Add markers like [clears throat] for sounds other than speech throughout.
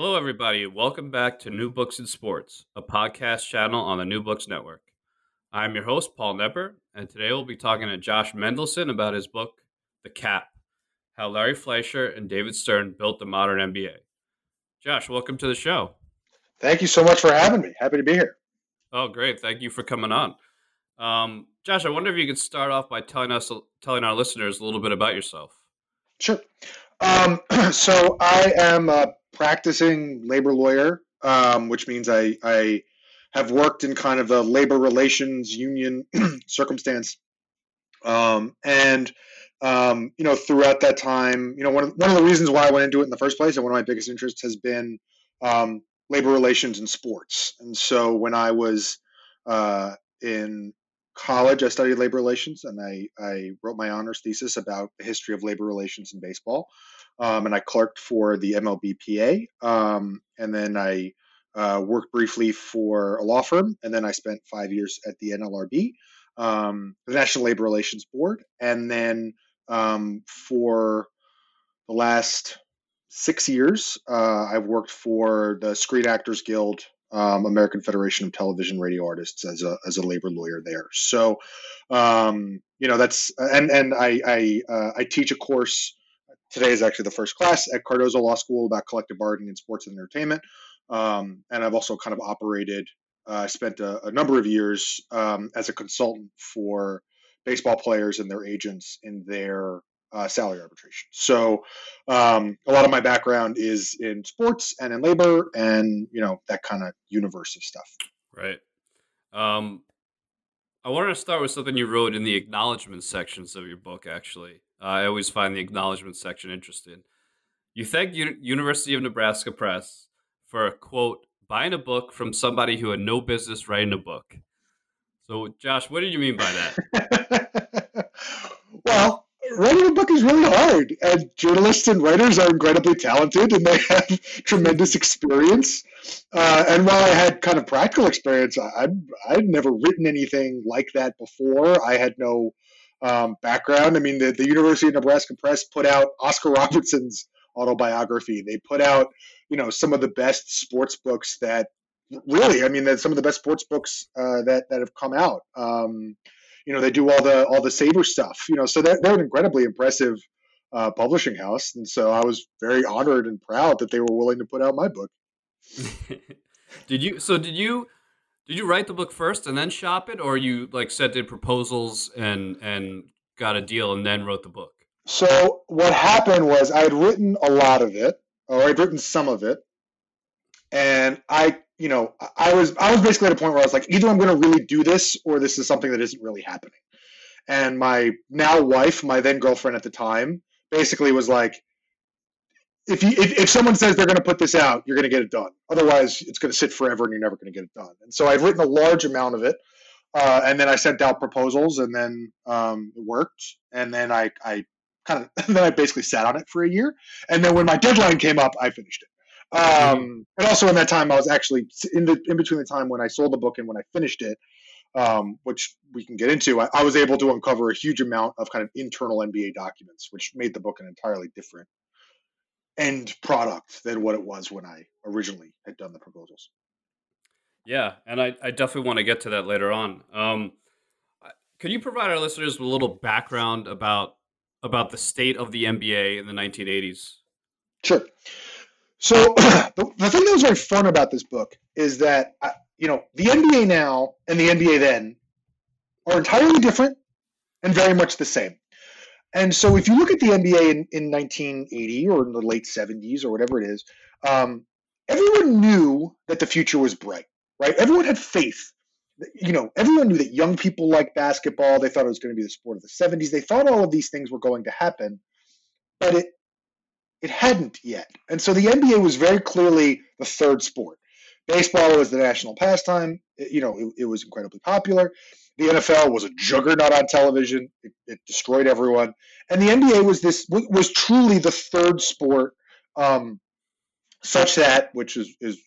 Hello, everybody. Welcome back to New Books in Sports, a podcast channel on the New Books Network. I'm your host, Paul Knepper, and today we'll be talking to Josh Mendelson about his book, The Cap How Larry Fleisher and David Stern Built the Modern NBA. Josh, welcome to the show. Thank you so much for having me. Happy to be here. Oh, great. Thank you for coming on. Um, Josh, I wonder if you could start off by telling us, telling our listeners a little bit about yourself. Sure. Um, [clears throat] so I am a practicing labor lawyer, um, which means I, I have worked in kind of a labor relations union [clears throat] circumstance. Um, and, um, you know, throughout that time, you know, one of, one of the reasons why I went into it in the first place and one of my biggest interests has been um, labor relations in sports. And so when I was uh, in college, I studied labor relations and I, I wrote my honors thesis about the history of labor relations in baseball. Um, and I clerked for the MLBPA. Um, and then I uh, worked briefly for a law firm. And then I spent five years at the NLRB, um, the National Labor Relations Board. And then um, for the last six years, uh, I've worked for the Screen Actors Guild um, American Federation of Television Radio Artists as a as a labor lawyer there. So, um, you know, that's and and I I, uh, I teach a course. Today is actually the first class at Cardozo Law School about collective bargaining in sports and entertainment. Um, and I've also kind of operated. Uh, I uh, spent a, a, number of years um, as a consultant for baseball players and their agents in their uh, salary arbitration. So um, a lot of my background is in sports and in labor and you know that kind of universe of stuff. Right. Um, I wanted to start with something you wrote in the acknowledgement sections of your book. Actually, uh, I always find the acknowledgement section interesting. You thank U- University of Nebraska Press for quote buying a book from somebody who had no business writing a book. So, Josh, what did you mean by that? [laughs] well, writing a book is really hard, and journalists and writers are incredibly talented, and they [laughs] have tremendous experience. Uh, and while I had kind of practical experience, I I'd never written anything like that before. I had no um, background. I mean, the, the University of Nebraska Press put out Oscar [laughs] Robertson's autobiography. They put out, you know, some of the best sports books that really, I mean, that some of the best sports books uh, that that have come out. Um, you know they do all the all the SABR stuff you know so they're, they're an incredibly impressive uh, publishing house. And so i was very honored and proud that they were willing to put out my book. [laughs] Did you so did you did you write the book first and then shop it? Or you like sent in proposals and and got a deal and then wrote the book? So what happened was i had written a lot of it or i'd written some of it. And i you know, I was I was basically at a point where I was like, either I'm going to really do this, or this is something that isn't really happening. And my now wife, my then girlfriend at the time, basically was like, if you if, if someone says they're going to put this out, you're going to get it done. Otherwise, it's going to sit forever, and you're never going to get it done. And so I've written a large amount of it, uh, and then I sent out proposals, and then um, it worked, and then I I kind of [laughs] then I basically sat on it for a year, and then when my deadline came up, I finished it. Um, and also in that time, I was actually in the in between the time when I sold the book and when I finished it, um, which we can get into. I, I, was able to uncover a huge amount of kind of internal NBA documents, which made the book an entirely different end product than what it was when I originally had done the proposals. Yeah, and I, I definitely want to get to that later on. Um, could you provide our listeners with a little background about about the state of the NBA in the 1980s? Sure. So [clears throat] the, the thing that was very fun about this book is that uh, you know the NBA now and the NBA then are entirely different and very much the same. And so if you look at the NBA in, in 1980 or in the late 70s or whatever it is, um, everyone knew that the future was bright, right? Everyone had faith. You know, everyone knew that young people liked basketball. They thought it was going to be the sport of the 70s. They thought all of these things were going to happen, but it it hadn't yet. And so the NBA was very clearly the third sport. Baseball was the national pastime. It, you know, it, it was incredibly popular. The NFL was a juggernaut on television. It, it, destroyed everyone, and the NBA was this was truly the third sport, um, such that which is is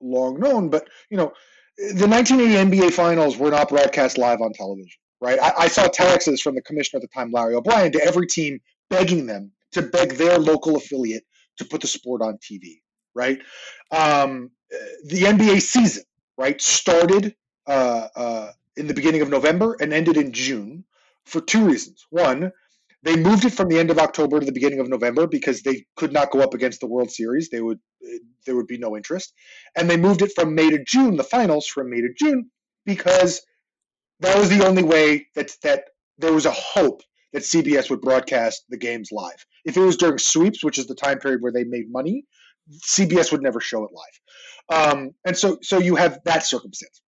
long known. But you know, the 1980 NBA Finals were not broadcast live on television. Right? I, I saw telexes from the commissioner at the time, Larry O'Brien, to every team begging them to beg their local affiliate to put the sport on TV. Right? Um, the NBA season right started. Uh, uh, in the beginning of November and ended in June for two reasons. One, they moved it from the end of October to the beginning of November because they could not go up against the World Series. They would there would be no interest. And they moved it from May to June, the finals from May to June, because that was the only way that that there was a hope that CBS would broadcast the games live. If it was during sweeps, which is the time period where they made money, CBS would never show it live. Um, and so so you have that circumstance.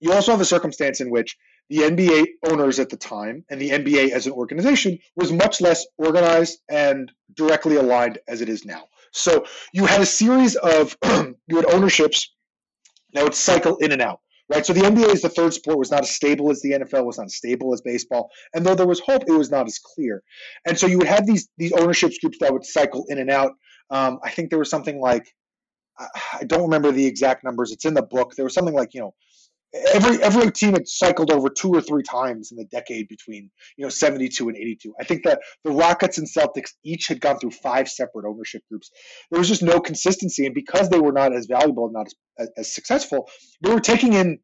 You also have a circumstance in which the NBA owners at the time and the NBA as an organization was much less organized and directly aligned as it is now. So you had a series of [clears throat] you had ownerships that would cycle in and out, right? So the NBA is the third sport was not as stable as the NFL, was not as stable as baseball, and though there was hope, it was not as clear. And so you would have these these ownerships groups that would cycle in and out. Um, I think there was something like I don't remember the exact numbers. It's in the book. There was something like you know every every team had cycled over two or three times in the decade between you know 72 and 82 i think that the rockets and celtics each had gone through five separate ownership groups. There was just no consistency and because they were not as valuable and not as, as successful they were taking in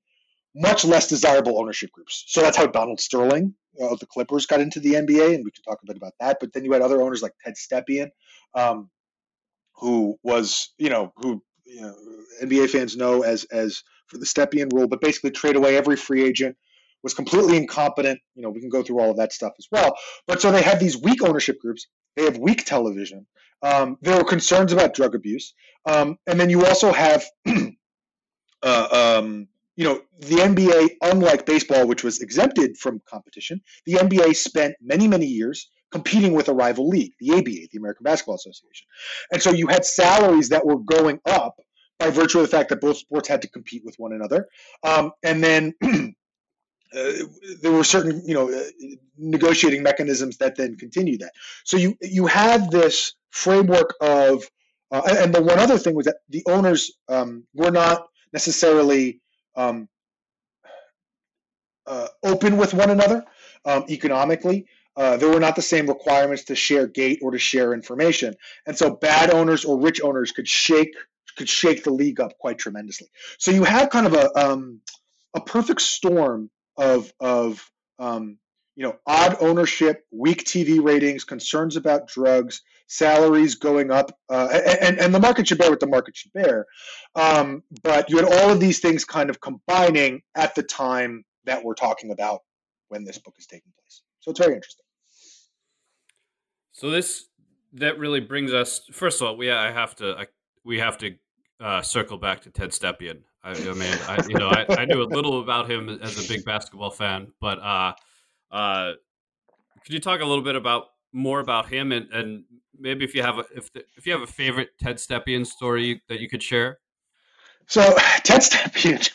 much less desirable ownership groups. So that's how donald sterling of the clippers got into the nba and we can talk a bit about that but then you had other owners like ted stepien um, who was you know who you know, nba fans know as as for the Stepien rule, but basically trade away every free agent, was completely incompetent. You know, we can go through all of that stuff as well. But so they have these weak ownership groups. They have weak television. Um, there are concerns about drug abuse, um, and then you also have, [clears throat] uh, um, you know, the NBA. Unlike baseball, which was exempted from competition, the NBA spent many, many years competing with a rival league, the ABA, the American Basketball Association, and so you had salaries that were going up by virtue of the fact that both sports had to compete with one another. Um, and then [clears throat] uh, there were certain, you know, uh, negotiating mechanisms that then continue that. So you you have this framework of, uh, and the one other thing was that the owners um, were not necessarily um, uh, open with one another um, economically. Uh, there were not the same requirements to share gate or to share information. And so bad owners or rich owners could shake could shake the league up quite tremendously. So you have kind of a um, a perfect storm of of um, you know odd ownership, weak TV ratings, concerns about drugs, salaries going up, uh, and and the market should bear what the market should bear. Um, but you had all of these things kind of combining at the time that we're talking about when this book is taking place. So it's very interesting. So this that really brings us. First of all, we I have to I, we have to uh, circle back to Ted Stepien. I, I mean, I, you know, I, I, knew a little about him as a big basketball fan, but uh, uh, could you talk a little bit about more about him and, and maybe if you have a, if the, if you have a favorite Ted Stepien story that you could share? So [laughs] Ted Stepien,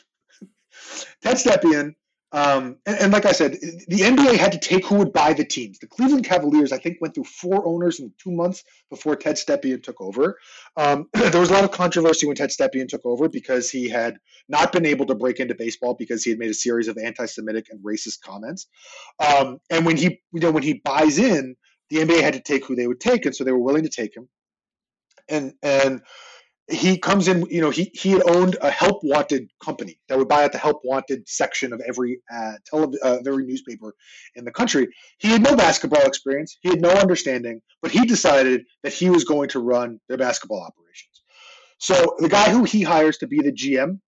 Ted Stepien um, and, and, like I said, the NBA had to take who would buy the teams. The Cleveland Cavaliers, I think, went through four owners in two months before Ted Stepien took over. Um, [clears throat] there was a lot of controversy when Ted Stepien took over because he had not been able to break into baseball because he had made a series of anti-Semitic and racist comments. Um, and when he, you know, when he buys in, the NBA had to take who they would take, and so they were willing to take him. And and he comes in, you know, he, he had owned a help wanted company that would buy out the help wanted section of every uh, tele, uh, every newspaper in the country. He had no basketball experience, he had no understanding, but he decided that he was going to run their basketball operations. So the guy who he hires to be the GM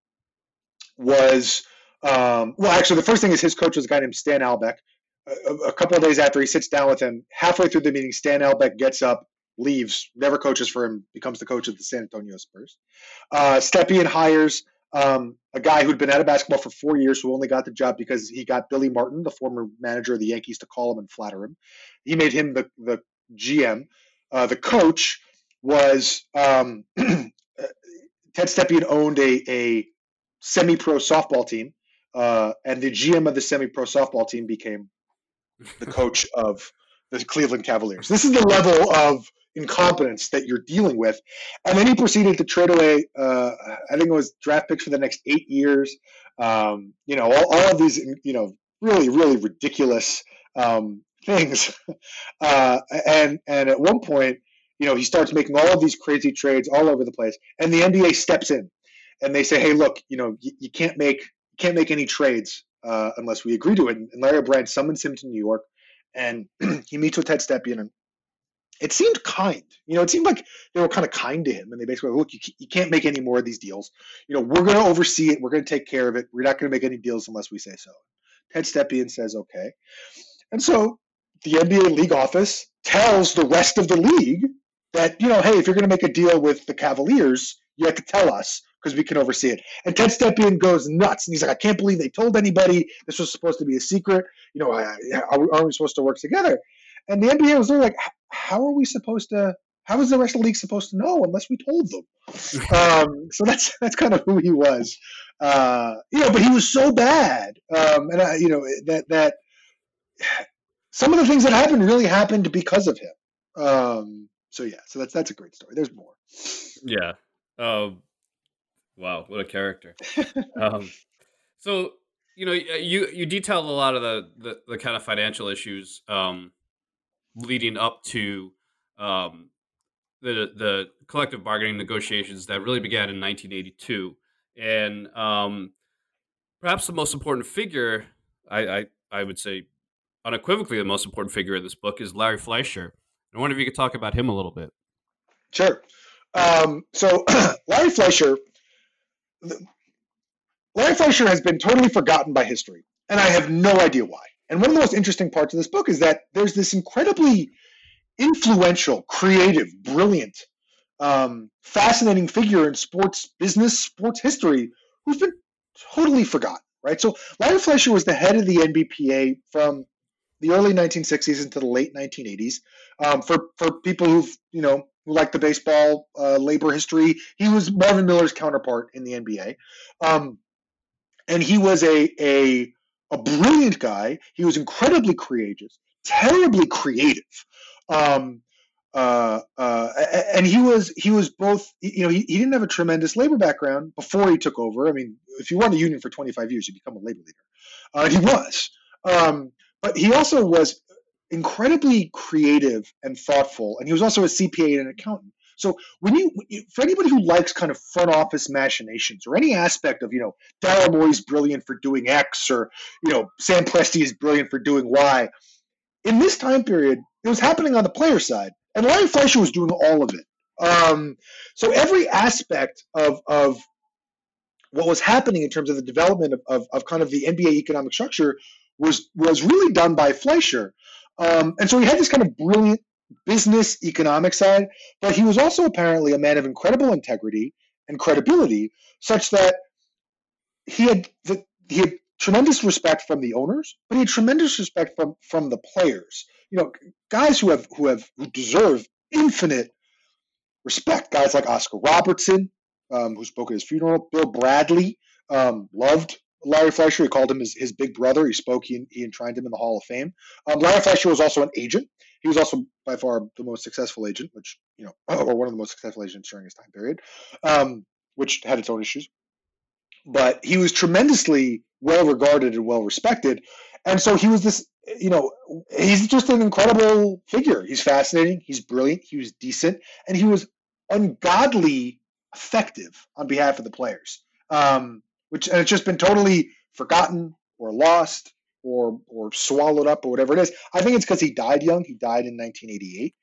was, um, well, actually, the first thing is his coach was a guy named Stan Albeck. A, a couple of days after he sits down with him, halfway through the meeting, Stan Albeck gets up leaves, never coaches for him, becomes the coach of the San Antonio Spurs. Uh, Stepien hires um, a guy who'd been out of basketball for four years who only got the job because he got Billy Martin, the former manager of the Yankees, to call him and flatter him. He made him the, the GM. Uh, the coach was um, [clears throat] Ted Stepien owned a, a semi pro softball team, uh, and the GM of the semi pro softball team became the coach of the Cleveland Cavaliers. This is the level of incompetence that you're dealing with. And then he proceeded to trade away, uh, I think it was draft picks for the next eight years. Um, you know, all, all, of these, you know, really, really ridiculous um, [laughs] things. Uh, and and at one point, you know, he starts making all of these crazy trades all over the place, and the NBA steps in, and they say, "Hey, look, you know, you, you can't make can't make any trades uh, unless we agree to it." And Larry O'Brien summons him to New York, and [clears throat] he meets with Ted Stepien, and it seemed kind. You know, it seemed like they were kind of kind to him, and they basically look, you, can't make any more of these deals. You know, we're going to oversee it. We're going to take care of it. We're not going to make any deals unless we say so. Ted Stepien says okay, and so the NBA league office tells the rest of the league that you know, hey, if you're going to make a deal with the Cavaliers, you have to tell us because we can oversee it. And Ted Stepien goes nuts, and he's like, I can't believe they told anybody. This was supposed to be a secret. You know, are we supposed to work together? And the NBA was like, how are we supposed to? How is the rest of the league supposed to know unless we told them? [laughs] um, so that's that's kind of who he was, uh, you know. But he was so bad, um, and I, you know that that some of the things that happened really happened because of him. Um, so yeah, so that's that's a great story. There's more. Yeah. Um, wow, what a character. [laughs] um, so you know, you you detailed a lot of the the, the kind of financial issues um, leading up to um, the the collective bargaining negotiations that really began in 1982, and um, perhaps the most important figure, I, I, I would say, unequivocally the most important figure in this book is Larry Fleisher. I wonder if you could talk about him a little bit. Sure. Um, so [clears throat] Larry Fleisher, Larry Fleisher has been totally forgotten by history, and I have no idea why. And one of the most interesting parts of this book is that there's this incredibly influential, creative, brilliant, um, fascinating figure in sports business, sports history, who's been totally forgotten, right? So Larry Fleisher was the head of the NBPA from the early 1960s into the late 1980s. Um, for for people who've you know who like the baseball uh, labor history, he was Marvin Miller's counterpart in the NBA, um, and he was a a a brilliant guy. He was incredibly courageous, terribly creative. Um, uh, uh, and he was he was both you know he, he didn't have a tremendous labor background before he took over. I mean, if you run a union for 25 years, you become a labor leader. Uh, he was, um, but he also was incredibly creative and thoughtful, and he was also a CPA and an accountant. So when you, for anybody who likes kind of front office machinations or any aspect of, you know, Daryl Morey's brilliant for doing X or, you know, Sam Presti is brilliant for doing Y. In this time period, it was happening on the player side, and Larry Fleisher was doing all of it. Um, so every aspect of, of what was happening in terms of the development of, of, of kind of the NBA economic structure was was really done by Fleisher. Um, and so he had this kind of brilliant business economic side, but he was also apparently a man of incredible integrity and credibility, such that he had the, he had tremendous respect from the owners, but he had tremendous respect from from the players. You know, guys who have who have who deserve infinite respect. Guys like Oscar Robertson, um, who spoke at his funeral. Bill Bradley um, loved Larry Fleisher. He called him his, his big brother. He spoke. He, he enshrined him in the Hall of Fame. Um, Larry Fleisher was also an agent. He was also by far the most successful agent, which you know, [clears throat] or one of the most successful agents during his time period, um, which had its own issues. But he was tremendously well regarded and well respected, and so he was this. You know, he's just an incredible figure. He's fascinating. He's brilliant. He was decent, and he was ungodly effective on behalf of the players. Um, which and it's just been totally forgotten or lost or or swallowed up or whatever it is. I think it's because he died young. He died in 1988,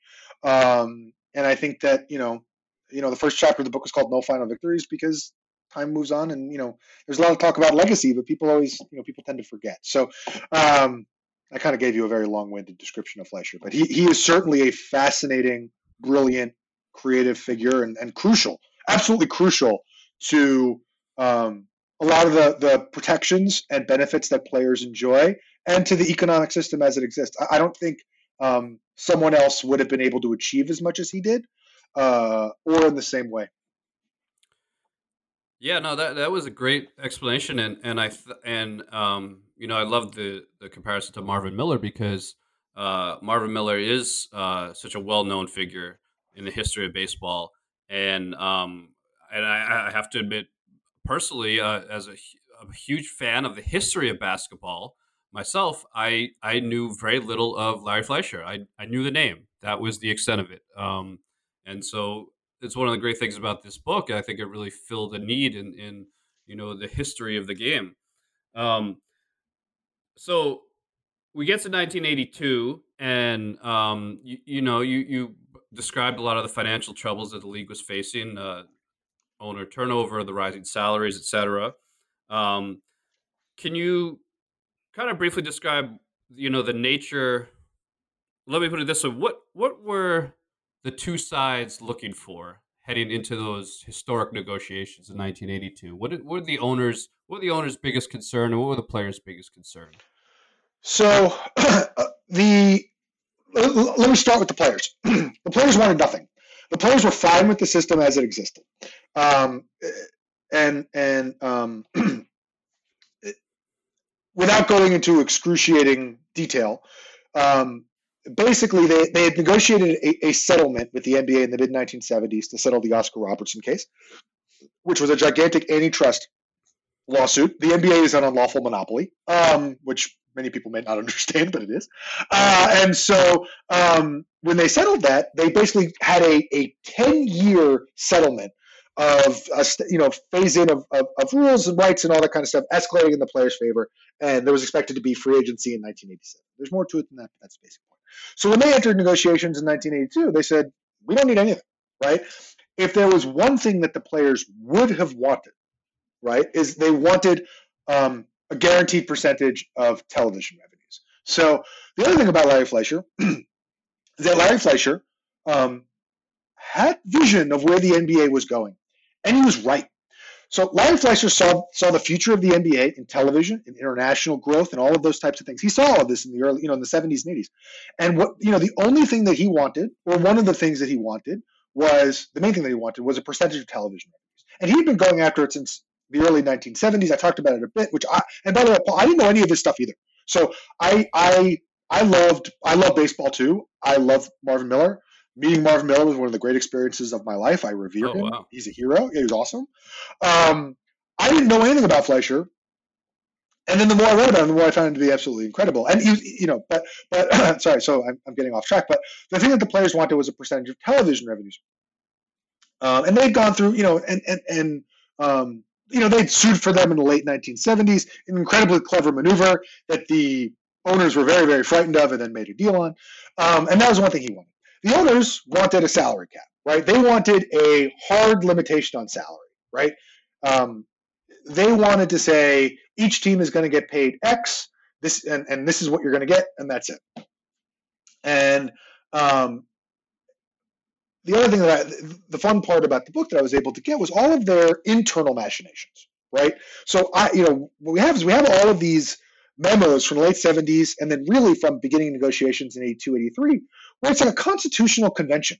um, and I think that you know, you know, the first chapter of the book is called "No Final Victories" because time moves on, and you know, there's a lot of talk about legacy, but people always, you know, people tend to forget. So, um, I kind of gave you a very long-winded description of Fleisher, but he he is certainly a fascinating, brilliant, creative figure, and, and crucial, absolutely crucial to um, a lot of the, the protections and benefits that players enjoy and to the economic system as it exists. I, I don't think um, someone else would have been able to achieve as much as he did uh, or in the same way. Yeah, no, that that was a great explanation, and and I th- and um, you know I love the the comparison to Marvin Miller because uh, Marvin Miller is uh, such a well known figure in the history of baseball, and um, and I, I have to admit personally, uh, as a, a, huge fan of the history of basketball myself, I I knew very little of Larry Fleisher. I I knew the name. That was the extent of it. Um, and so it's one of the great things about this book. I think it really filled a need in in you know the history of the game. Um, so we get to 1982, and um, you, you know you you described a lot of the financial troubles that the league was facing. Uh, owner turnover, the rising salaries, etc. Um, can you kind of briefly describe, you know, the nature? Let me put it this way: what what were the two sides looking for heading into those historic negotiations in 1982? What did, what were the owners? What were the owners' biggest concern, and what were the players' biggest concern? So, [clears throat] the let me start with the players. [clears throat] the players wanted nothing the players were fine with the system as it existed. Um, and and um, [clears throat] without going into excruciating detail, um, basically they, they had negotiated a, a, settlement with the NBA in the mid 1970s to settle the Oscar Robertson case, which was a gigantic antitrust lawsuit. The NBA is an unlawful monopoly, um, which many people may not [laughs] understand, but it is. Uh, and so um, when they settled that, they basically had a, a 10 year settlement of a, you know phase in of, of, of, rules and rights and all that kind of stuff escalating in the players' favor, and there was expected to be free agency in 1987. There's more to it than that, but that's the basic point. So when they entered negotiations in 1982, they said we don't need anything, right? If there was one thing that the players would have wanted, right, is they wanted um, a guaranteed percentage of television revenues. So the other thing about Larry Fleisher [clears throat] is that Larry Fleisher um, had vision of where the NBA was going, and he was right. So Larry Fleisher saw saw the future of the NBA in television, in international growth, and all of those types of things. He saw all of this in the early, you know, in the 70s and 80s. And what you know, the only thing that he wanted, or one of the things that he wanted, was the main thing that he wanted was a percentage of television revenues. And he'd been going after it since the early 1970s. I talked about it a bit, which I and by the way, Paul, I didn't know any of this stuff either. So I I I loved I love baseball too. I love Marvin Miller. Meeting Marvin Miller was one of the great experiences of my life. I revere oh, him. Wow. He's a hero. He was awesome. Um, I didn't know anything about Fleisher. And then the more I read about him, the more I found him to be absolutely incredible. And he, you know, but but [clears throat] sorry, so I'm, I'm getting off track. But the thing that the players wanted was a percentage of television revenues. Um, and they'd gone through, you know, and and and um, you know, they'd sued for them in the late 1970s, an incredibly clever maneuver that the owners were very, very frightened of and then made a deal on. Um, and that was one thing he wanted. The owners wanted a salary cap, right? They wanted a hard limitation on salary, right? Um, they wanted to say each team is going to get paid X, this and, and this is what you're going to get, and that's it. And um, the other thing that I, the fun part about the book that I was able to get was all of their internal machinations, right? So I, you know, what we have is we have all of these memos from the late 70s and then really from beginning negotiations in 82, 83, where it's like a constitutional convention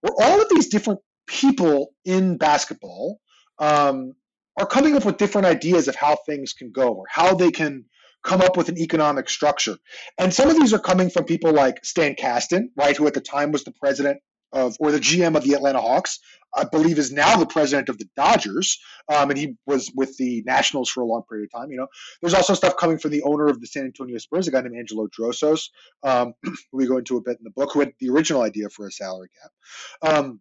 where all of these different people in basketball um, are coming up with different ideas of how things can go or how they can come up with an economic structure. And some of these are coming from people like Stan Kasten, right, who at the time was the president of, or the GM of the Atlanta Hawks, I believe is now the president of the Dodgers, um, and he was with the Nationals for a long period of time. You know, there's also stuff coming from the owner of the San Antonio Spurs, a guy named Angelo Drossos, um, [clears throat] we go into a bit in the book, who had the original idea for a salary cap. Um,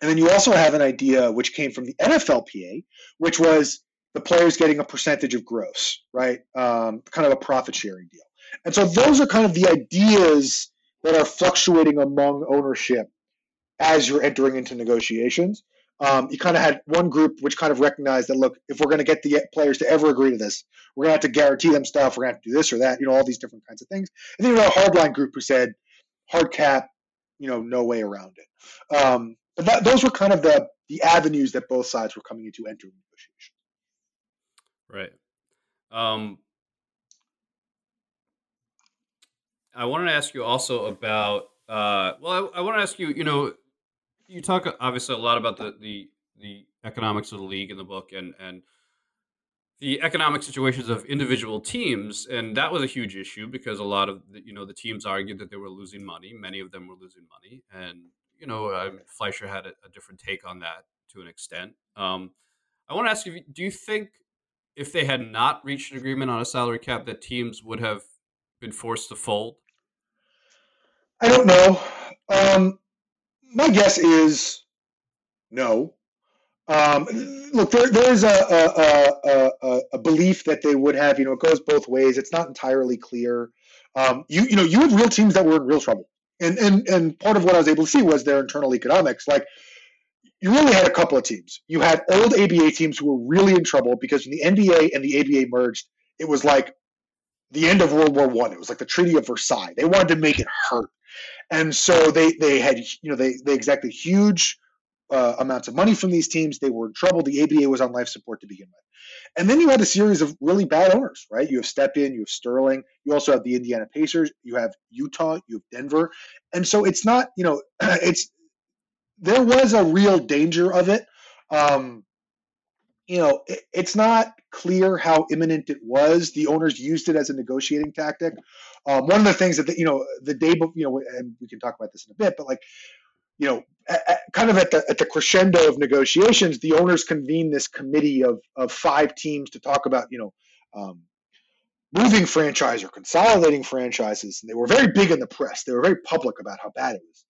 And then you also have an idea which came from the NFLPA, which was the players getting a percentage of gross, right? Um, kind of a profit sharing deal. And so those are kind of the ideas that are fluctuating among ownership as you're entering into negotiations. Um, you kind of had one group which kind of recognized that look, if we're going to get the players to ever agree to this, we're going to have to guarantee them stuff. We're going to have to do this or that, you know, all these different kinds of things. And then you had a hardline group who said, hard cap, you know, no way around it. Um, but that, those were kind of the the avenues that both sides were coming into entering negotiations. Right. Um, I wanted to ask you also about. Uh, well, I, I want to ask you. You know, you talk obviously a lot about the the the economics of the league in the book and and the economic situations of individual teams and that was a huge issue because a lot of the, you know the teams argued that they were losing money. Many of them were losing money and you know um, fleisher had a, a, different take on that to an extent. Um, i want to ask you do you think if they had not reached an agreement on a salary cap that teams would have been forced to fold? I don't know. Um, my guess is no um, look, there, there is a, a, a, a, belief that they would have. You know, it goes both ways. It's not entirely clear. Um, you you know, you had real teams that were in real trouble, and and and part of what I was able to see was their internal economics. Like, you really had a couple of teams. You had old ABA teams who were really in trouble because when the NBA and the ABA merged, it was like the end of World War One. It was like the Treaty of Versailles. They wanted to make it hurt, and so they they had you know they they exacted huge uh, amounts of money from these teams. They were in trouble. The ABA was on life support to begin with. And then you had a series of really bad owners, right? You have Stepien, you have Sterling, you also have the Indiana Pacers, you have Utah, you have Denver. And so it's not, you know, [clears throat] it's there was a real danger of it. Um, you know, it, it's not clear how imminent it was. The owners used it as a negotiating tactic. Um, one of the things that the, you know the day, before, you know, and we can talk about this in a bit, but like you know, at, at, kind of at the at the crescendo of negotiations, the owners convened this committee of of five teams to talk about, you know, um, moving franchise or consolidating franchises. And they were very big in the press. They were very public about how bad it was.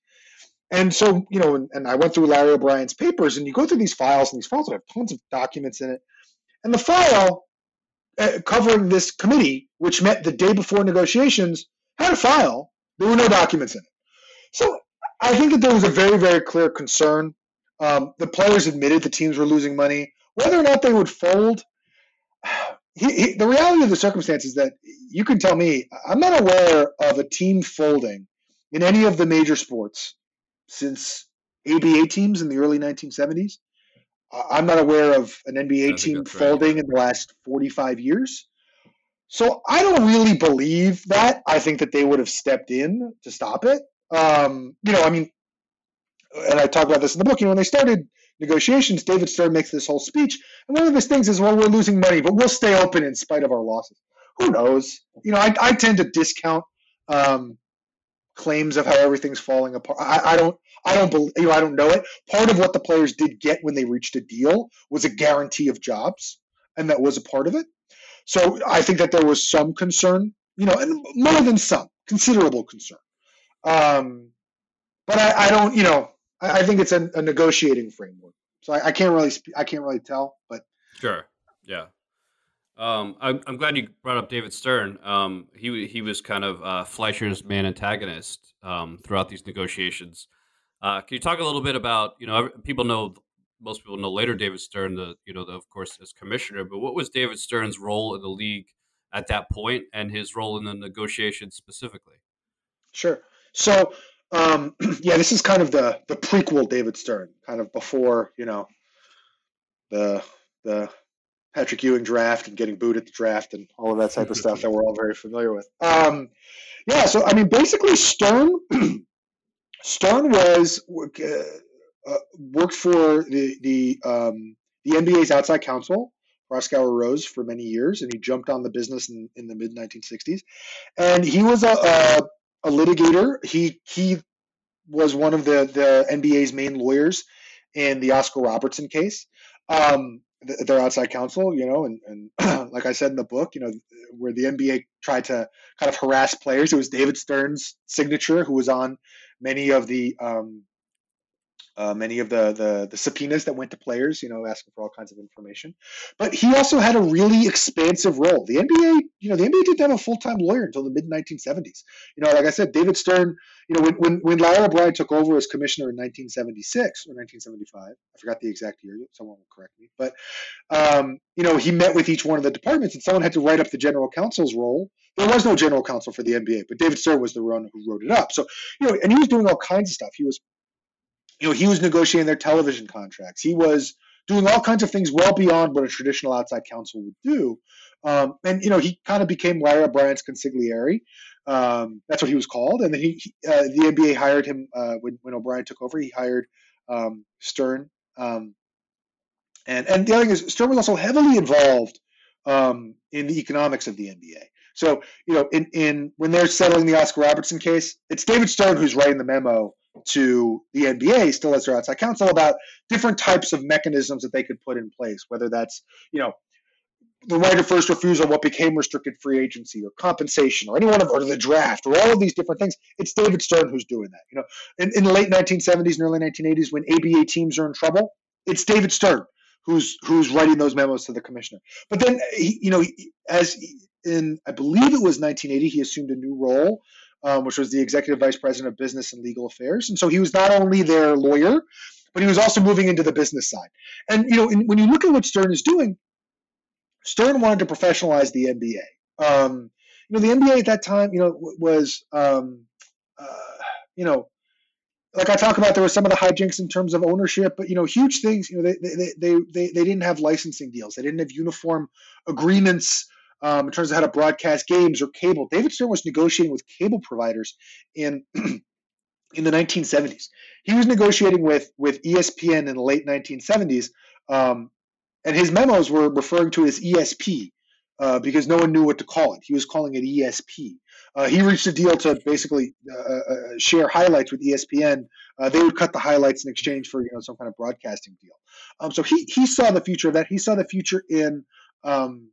And so, you know, and, and I went through Larry O'Brien's papers, and you go through these files, and these files have tons of documents in it. And the file uh, covering this committee, which met the day before negotiations, had a file. There were no documents in it. So I think that there was a very, very clear concern. Um, the players admitted the teams were losing money. Whether or not they would fold, [sighs] he, he, the reality of the circumstance is that you can tell me I'm not aware of a team folding in any of the major sports since ABA teams in the early 1970s. I'm not aware of an NBA team folding right. in the last 45 years. So I don't really believe that. I think that they would have stepped in to stop it. Um, you know, I mean, and I talk about this in the book. You know, when they started negotiations, David Stern makes this whole speech, and one of his things is, "Well, we're losing money, but we'll stay open in spite of our losses." Who knows? You know, I, I tend to discount um, claims of how everything's falling apart. I, I don't, I don't believe, you know, I don't know it. Part of what the players did get when they reached a deal was a guarantee of jobs, and that was a part of it. So I think that there was some concern, you know, and more than some, considerable concern um, but I, I, don't, you know, I, I think it's a, a, negotiating framework. So I, I can't really, I can't really tell. But sure, yeah. Um, I'm, I'm, glad you brought up David Stern. Um, he he was kind of uh, Fleisher's main antagonist um, throughout these negotiations. Uh, can you talk a little bit about you know people know most people know later David Stern, the you know the, of course as commissioner, but what was David Stern's role in the league at that point and his role in the negotiations specifically? Sure. So um, [clears throat] yeah, this is kind of the the prequel David Stern, kind of before you know the the Patrick Ewing draft and getting booed at the draft and all of that type of stuff [laughs] that we're all very familiar with. Um, yeah, so I mean, basically, Stern [clears throat] Stern was uh, uh, worked for the the um, the NBA's outside counsel, Proskauer Rose, for many years, and he jumped on the business in, in the mid 1960s. And he was a, a, a litigator. He he was one of the the NBA's main lawyers in the Oscar Robertson case. Um, their outside counsel, you know, and, and [clears throat] like I said in the book, you know, where the NBA tried to kind of harass players, it was David Stern's signature who was on many of the um, uh, many of the, the the subpoenas that went to players, you know, asking for all kinds of information. But he also had a really expansive role. The NBA, you know, the NBA didn't have a full time lawyer until the mid 1970s. You know, like I said, David Stern, you know, when when, when Larry O'Brien took over as commissioner in 1976 or 1975, I forgot the exact year. Someone will correct me. But um, you know, he met with each one of the departments, and someone had to write up the general counsel's role. There was no general counsel for the NBA, but David Stern was the one who wrote it up. So, you know, and he was doing all kinds of stuff. He was you know, he was negotiating their television contracts. He was doing all kinds of things well beyond what a traditional outside counsel would do. Um, and you know, he kind of became Larry O'Brien's consigliere. Um, that's what he was called. And then he, he uh, the NBA hired him uh, when when O'Brien took over. He hired um, Stern. Um, and and the other thing is, Stern was also heavily involved um, in the economics of the NBA. So you know, in in when they're settling the Oscar Robertson case, it's David Stern who's writing the memo to the NBA, still as their outside counsel, about different types of mechanisms that they could put in place, whether that's, you know, the right of first refusal, what became restricted free agency, or compensation, or any one of, or the draft, or all of these different things. It's David Stern who's doing that. You know, in, in the late 1970s and early 1980s, when ABA teams are in trouble, it's David Stern who's who's writing those memos to the commissioner. But then, he, you know, as in I believe it was 1980, he assumed a new role um, which was the executive vice president of business and legal affairs. And so he was not only their lawyer, but he was also moving into the business side. And you know, in, when you look at what Stern is doing, Stern wanted to professionalize the NBA. Um, you know, the NBA at that time, you know, was, um, uh, you know, like I talk about, there was some of the hijinks in terms of ownership, but you know, huge things. You know, they they they they, they didn't have licensing deals. They didn't have uniform agreements um, in terms of how to broadcast games or cable. David Stern was negotiating with cable providers in [clears throat] in the 1970s. He was negotiating with with ESPN in the late 1970s, um, and his memos were referring to it as ESP. Uh, because no one knew what to call it. He was calling it ESP. Uh, he reached a deal to basically uh, uh, uh share highlights with ESPN. Uh, they would cut the highlights in exchange for you know some kind of broadcasting deal. Um, so he he saw the future of that. He saw the future in um,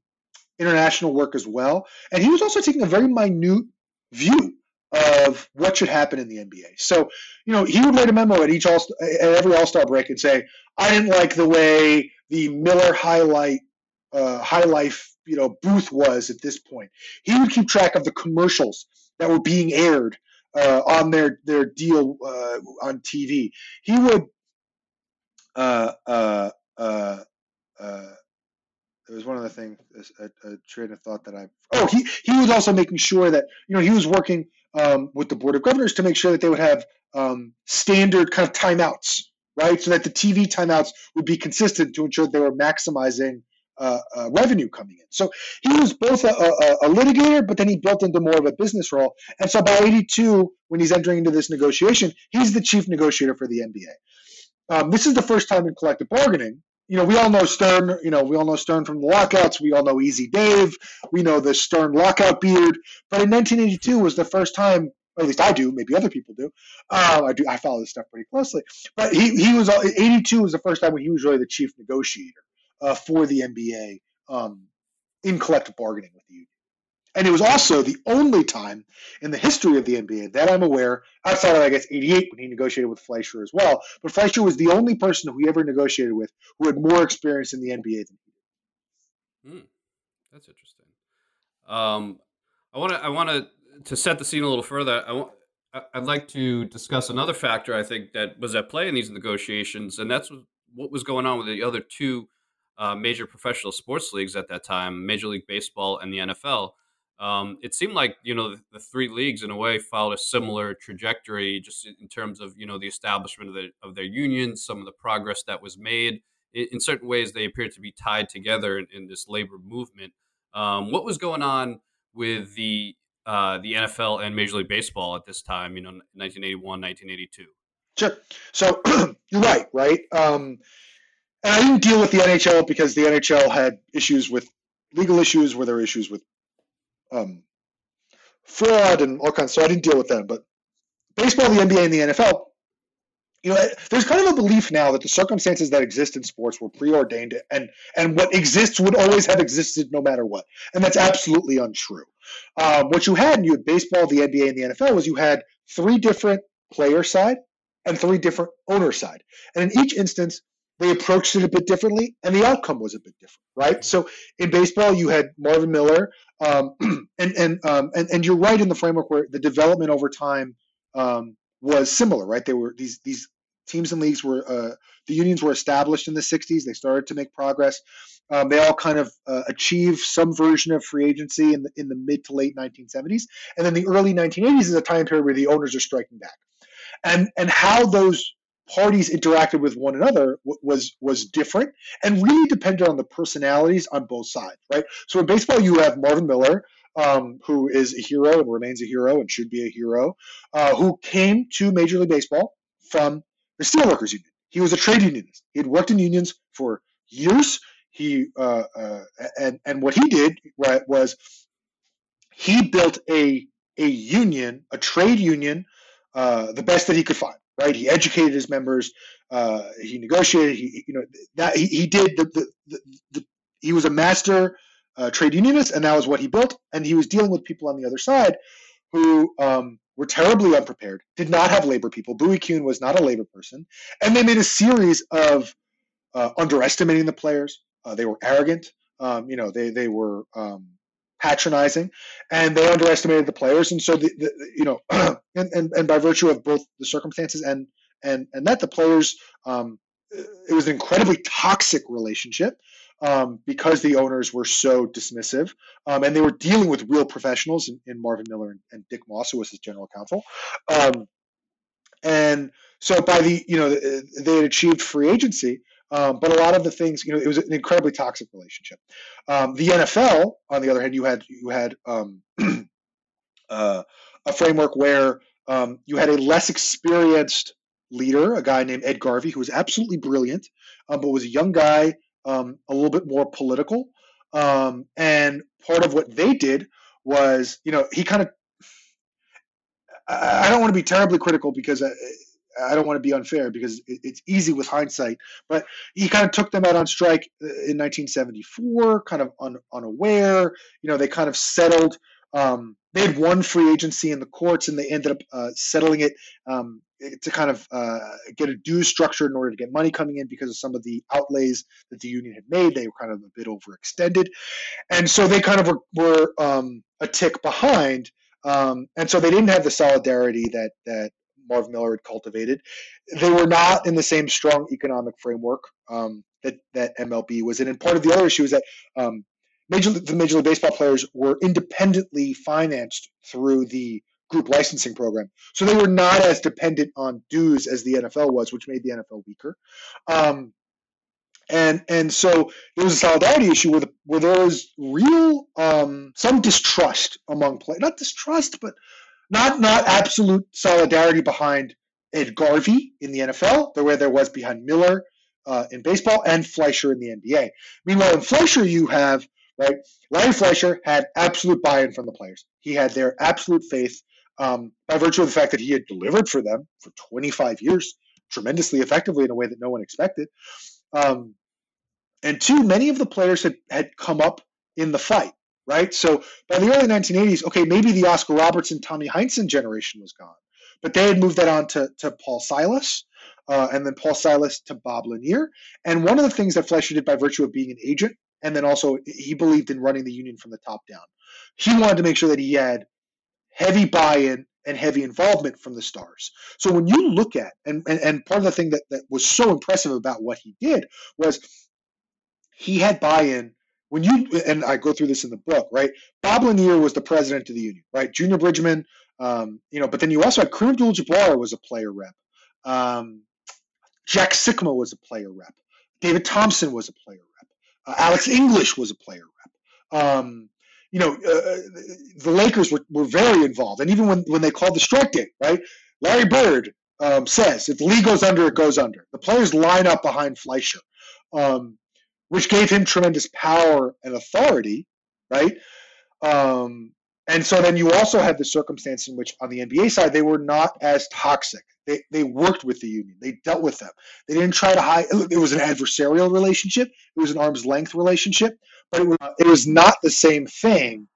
international work as well. And he was also taking a very minute view of what should happen in the NBA. So, you know, he would write a memo at each all at every All Star break and say, "I didn't like the way the Miller highlight uh, high life you know booth was at this point." He would keep track of the commercials that were being aired uh, on their their deal uh, on TV. He would. Uh, uh, uh, there was one other thing, a, a, train of thought that I. Oh, he he was also making sure that you know he was working um, with the board of governors to make sure that they would have um, standard kind of timeouts, right? So that the TV timeouts would be consistent to ensure they were maximizing uh, uh, revenue coming in. So he was both a, a, a, litigator, but then he built into more of a business role. And so by 82, when he's entering into this negotiation, he's the chief negotiator for the NBA. Um, this is the first time in collective bargaining you know, we all know Stern. You know, we all know Stern from the lockouts. We all know Easy Dave. We know the Stern lockout beard. But in 1982 was the first time, or at least I do. Maybe other people do. Uh, I do. I follow this stuff pretty closely. But he he was 82 was the first time when he was really the chief negotiator uh, for the NBA um, in collective bargaining with the union. And it was also the only time in the history of the NBA that I'm aware, outside of, I guess, 88 when he negotiated with Fleisher as well, but Fleisher was the only person who he ever negotiated with who had more experience in the NBA than he did. Hmm. That's interesting. Um, I want to, I want to, to set the scene a little further. I want, I'd like to discuss another factor I think that was at play in these negotiations, and that's what was going on with the other two uh, major professional sports leagues at that time, Major League Baseball and the NFL. Um, it seemed like you know the, the, three leagues in a way followed a similar trajectory, just in terms of you know the establishment of, the, of their unions, some of the progress that was made. In, in certain ways, they appear to be tied together in, in this labor movement. Um, what was going on with the uh, the NFL and Major League Baseball at this time? You know, 1981, 1982. Sure. So [clears throat] you're right, right? Um, and I didn't deal with the NHL because the NHL had issues with legal issues, where there were issues with um, fraud and all kinds. So I didn't deal with that. But baseball, the NBA, and the NFL, you know, there's kind of a belief now that the circumstances that exist in sports were preordained, and and what exists would always have existed no matter what, and that's absolutely untrue. Um, what you had, and you had baseball, the NBA, and the NFL was you had three different player side and three different owner side. And in each instance, they approached it a bit differently, and the outcome was a bit different, right? So in baseball, you had Marvin Miller, um, [clears throat] and and, um, and and you're right in the framework where the development over time um, was similar, right? They were these these teams and leagues were uh, the unions were established in the 60s. They started to make progress. Um, they all kind of uh, achieved some version of free agency in the in the mid to late 1970s, and then the early 1980s is a time period where the owners are striking back, and and how those parties interacted with one another was was different and really depended on the personalities on both sides, right? So in baseball, you have Marvin Miller, um, who is a hero and remains a hero and should be a hero, uh, who came to Major League Baseball from the Steelworkers Union. He was a trade unionist. He had worked in unions for years. He uh, uh, and and what he did right, was he built a a union, a trade union, uh, the best that he could find. Right, he educated his members. Uh, he negotiated. He you know that he, he did the, the, the, the he was a master uh, trade unionist, and that was what he built. And he was dealing with people on the other side who um, were terribly unprepared, did not have labor people. Bowie Kuhn was not a labor person. And they made a series of uh, underestimating the players. Uh, they were arrogant. Um, you know, they, they were um, patronizing and they underestimated the players. And so, the, the you know, [clears throat] and, and, and by virtue of both the circumstances and, and, and that, the players, um, it was an incredibly toxic relationship um, because the owners were so dismissive, um, and they were dealing with real professionals in, in Marvin Miller and, and, Dick Moss, who was his general counsel. Um, and so by the you know they had achieved free agency, um, but a lot of the things you know it was an incredibly toxic relationship. Um, the NFL, on the other hand, you had you had um, [clears throat] uh, a framework where you had a less experienced leader, a guy named Ed Garvey, who was absolutely brilliant, um, but was a young guy um, a little bit more political. Um, and part of what they did was, you know, he kind of, I, don't want to be terribly critical because I, I don't want to be unfair because it's easy with hindsight, but he kind of took them out on strike uh, in 1974, kind of un, unaware. You know, they kind of settled. Um, they had one free agency in the courts, and they ended up uh, settling it um, to kind of uh, get a dues structure in order to get money coming in because of some of the outlays that the union had made. They were kind of a bit overextended, and so they kind of were, were um, a tick behind. Um, and so they didn't have the solidarity that that Marv Miller had cultivated. They were not in the same strong economic framework um, that that MLB was in. And part of the other issue is that um, major the Major League Baseball players were independently financed through the group licensing program. So they were not as dependent on dues as the NFL was, which made the NFL weaker. Um, and and so there was a solidarity issue where, the, where there was real um, some distrust among players, not distrust, but not not absolute solidarity behind Ed Garvey in the NFL, the way there was behind Miller uh, in baseball and Fleisher in the NBA. Meanwhile, in Fleisher, you have right. Larry Fleisher had absolute buy-in from the players. He had their absolute faith um, by virtue of the fact that he had delivered for them for 25 years, tremendously effectively in a way that no one expected. Um, and two, many of the players had, had come up in the fight, right? So by the early 1980s, okay, maybe the Oscar Robertson, Tommy Heinsohn generation was gone, but they had moved that on to, to Paul Silas. Uh, and then Paul Silas to Bob Lanier. And one of the things that Fleisher did by virtue of being an agent, and then also he believed in running the union from the top down. He wanted to make sure that he had heavy buy-in and heavy involvement from the stars. So when you look at and, and, and part of the thing that, that was so impressive about what he did was he had buy-in when you and I go through this in the book, right? Bob Lanier was the president of the union, right? Junior Bridgeman, um, you know, but then you also had Kareem Abdul-Jabbar was a player rep. Um, Jack Sikma was a player rep. David Thompson was a player rep. Uh, Alex English was a player rep. Um, you know, uh, the Lakers were, were very involved. And even when, when they called the strike right? Larry Bird um, says if the league goes under, it goes under. The players line up behind Fleisher, um, which gave him tremendous power and authority, right? Um, and so then you also had the circumstance in which on the NBA side, they were not as toxic. They, they worked with the union. They dealt with them. They didn't try to hide. It was an adversarial relationship. It was an arm's length relationship but it was, it was not the same thing.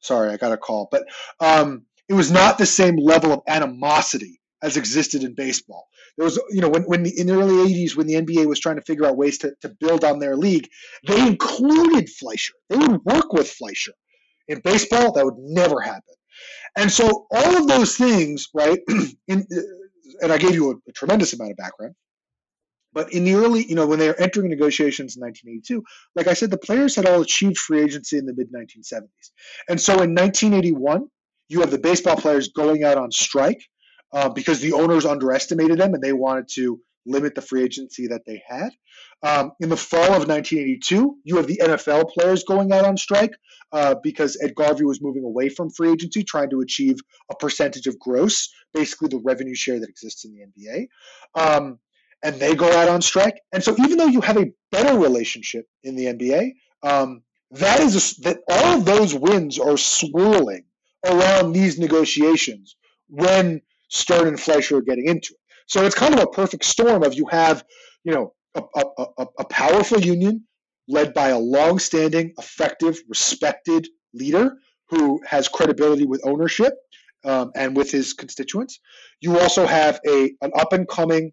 Sorry, I got a call, but um, it was not the same level of animosity as existed in baseball. there was, you know, when, when the, in the early 80s, when the NBA was trying to figure out ways to, to build on their league, they included Fleisher. They would work with Fleisher. In baseball, that would never happen. And so all of those things, right? [clears throat] in, and I gave you a, a tremendous amount of background. But in the early, you know, when they were entering negotiations in 1982, like I said, the players had all achieved free agency in the mid 1970s. And so in 1981, you have the baseball players going out on strike uh, because the owners underestimated them and they wanted to limit the free agency that they had. Um, in the fall of 1982, you have the NFL players going out on strike uh, because Ed Garvey was moving away from free agency, trying to achieve a percentage of gross, basically the revenue share that exists in the NBA. Um, and they go out on strike. And so, even though you have a better relationship in the NBA, um, that is a, that all of those winds are swirling around these negotiations when Stern and Fleisher are getting into it. So it's kind of a perfect storm of you have, you know, a, a, a, a powerful union led by a long-standing, effective, respected leader who has credibility with ownership um, and with his constituents. You also have a an up-and-coming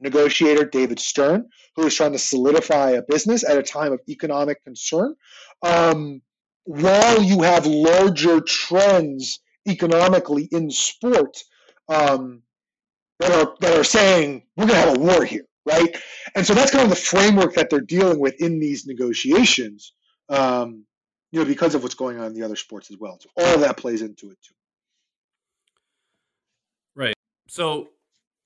negotiator, David Stern, who is trying to solidify a business at a time of economic concern. Um, while you have larger trends economically in sport um, that are that are saying we're going to have a war here, right? And so that's kind of the framework that they're dealing with in these negotiations, um, you know, because of what's going on in the other sports as well. So all that plays into it too. Right. So,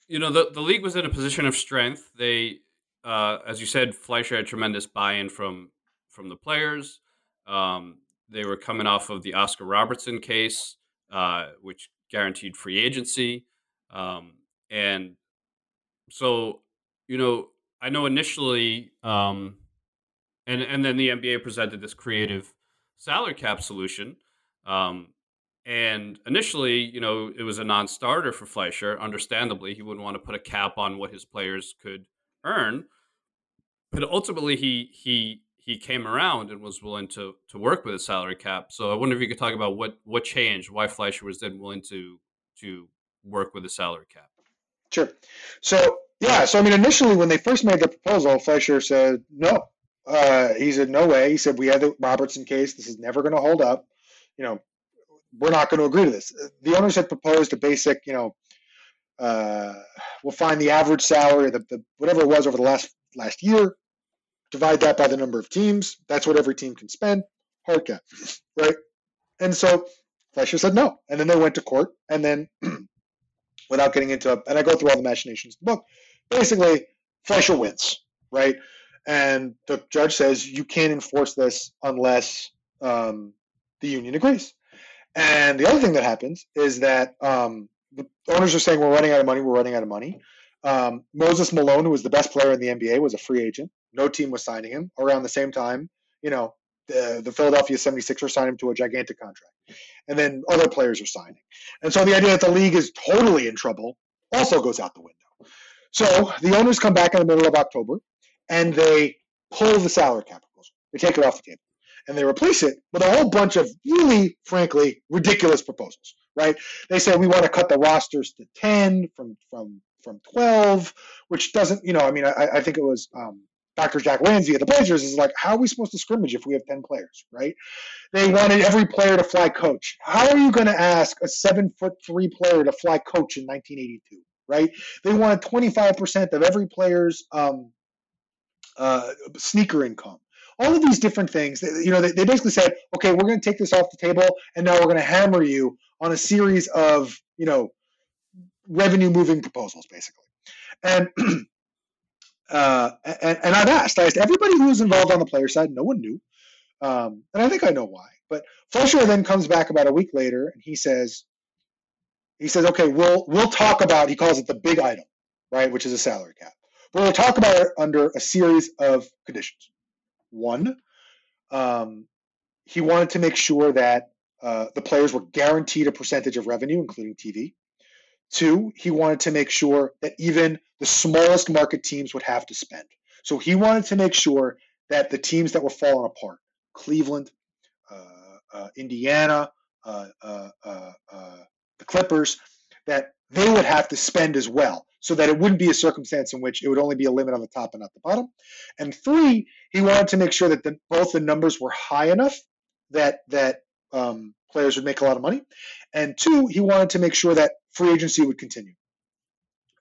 you know, the the league was in a position of strength. They, uh, as you said, Fleisher had tremendous buy-in from from the players. Um, they were coming off of the Oscar Robertson case, uh, which guaranteed free agency. Um, and so, you know, I know initially, um, and and then the NBA presented this creative salary cap solution. Um, and initially, you know, it was a non-starter for Fleisher. Understandably, he wouldn't want to put a cap on what his players could earn. But ultimately, he he he came around and was willing to to work with a salary cap. So I wonder if you could talk about what what changed, why Fleisher was then willing to to work with a salary cap. Sure. So yeah, so I mean, initially when they first made the proposal, Fleisher said no. Uh, he said no way. He said we had the Robertson case. This is never going to hold up. You know, we're not going to agree to this. The owners had proposed a basic, you know, uh, we'll find the average salary, the, the whatever it was over the last last year, divide that by the number of teams. That's what every team can spend. Hard cap, right? And so Fleisher said no, and then they went to court, and then without getting into and I go through all the machinations in the book. Basically, Fleisher wins, right? And the judge says you can't enforce this unless um, the union agrees. And the other thing that happens is that um, the owners are saying we're running out of money, we're running out of money. Um, Moses Malone, who was the best player in the NBA, was a free agent. No team was signing him. Around the same time, you know, the, the Philadelphia 76ers signed him to a gigantic contract. And then other players are signing. And so the idea that the league is totally in trouble also goes out the window. So the owners come back in the middle of October and they pull the salary cap proposal. They take it off the table and they replace it with a whole bunch of really, frankly, ridiculous proposals. Right? They say we want to cut the rosters to ten from from from twelve, which doesn't, you know, I mean, I, I think it was um, Dr. Jack Ramsay of the Blazers is like, how are we supposed to scrimmage if we have 10 players, right? They wanted every player to fly coach. How are you going to ask a seven foot three player to fly coach in 1982, right? They wanted 25% of every player's um, uh, sneaker income. All of these different things, you know, they, they basically said, okay, we're going to take this off the table, and now we're going to hammer you on a series of, you know, revenue moving proposals, basically. And [clears throat] Uh, and, and, I've asked, I asked everybody who was involved on the player side. No one knew, um, and I think I know why. But Fleisher then comes back about a week later, and he says, he says, okay, we'll we'll talk about. He calls it the big item, right, which is a salary cap. But we'll talk about it under a series of conditions. One, um, he wanted to make sure that uh, the players were guaranteed a percentage of revenue, including TV. Two, he wanted to make sure that even the smallest market teams would have to spend. So he wanted to make sure that the teams that were falling apart, Cleveland, uh, uh, Indiana, uh, uh, uh, uh the Clippers, that they would have to spend as well. so that it wouldn't be a circumstance in which it would only be a limit on the top and not the bottom. And three, he wanted to make sure that the, both the numbers were high enough that that um, players would make a lot of money, and two, he wanted to make sure that free agency would continue.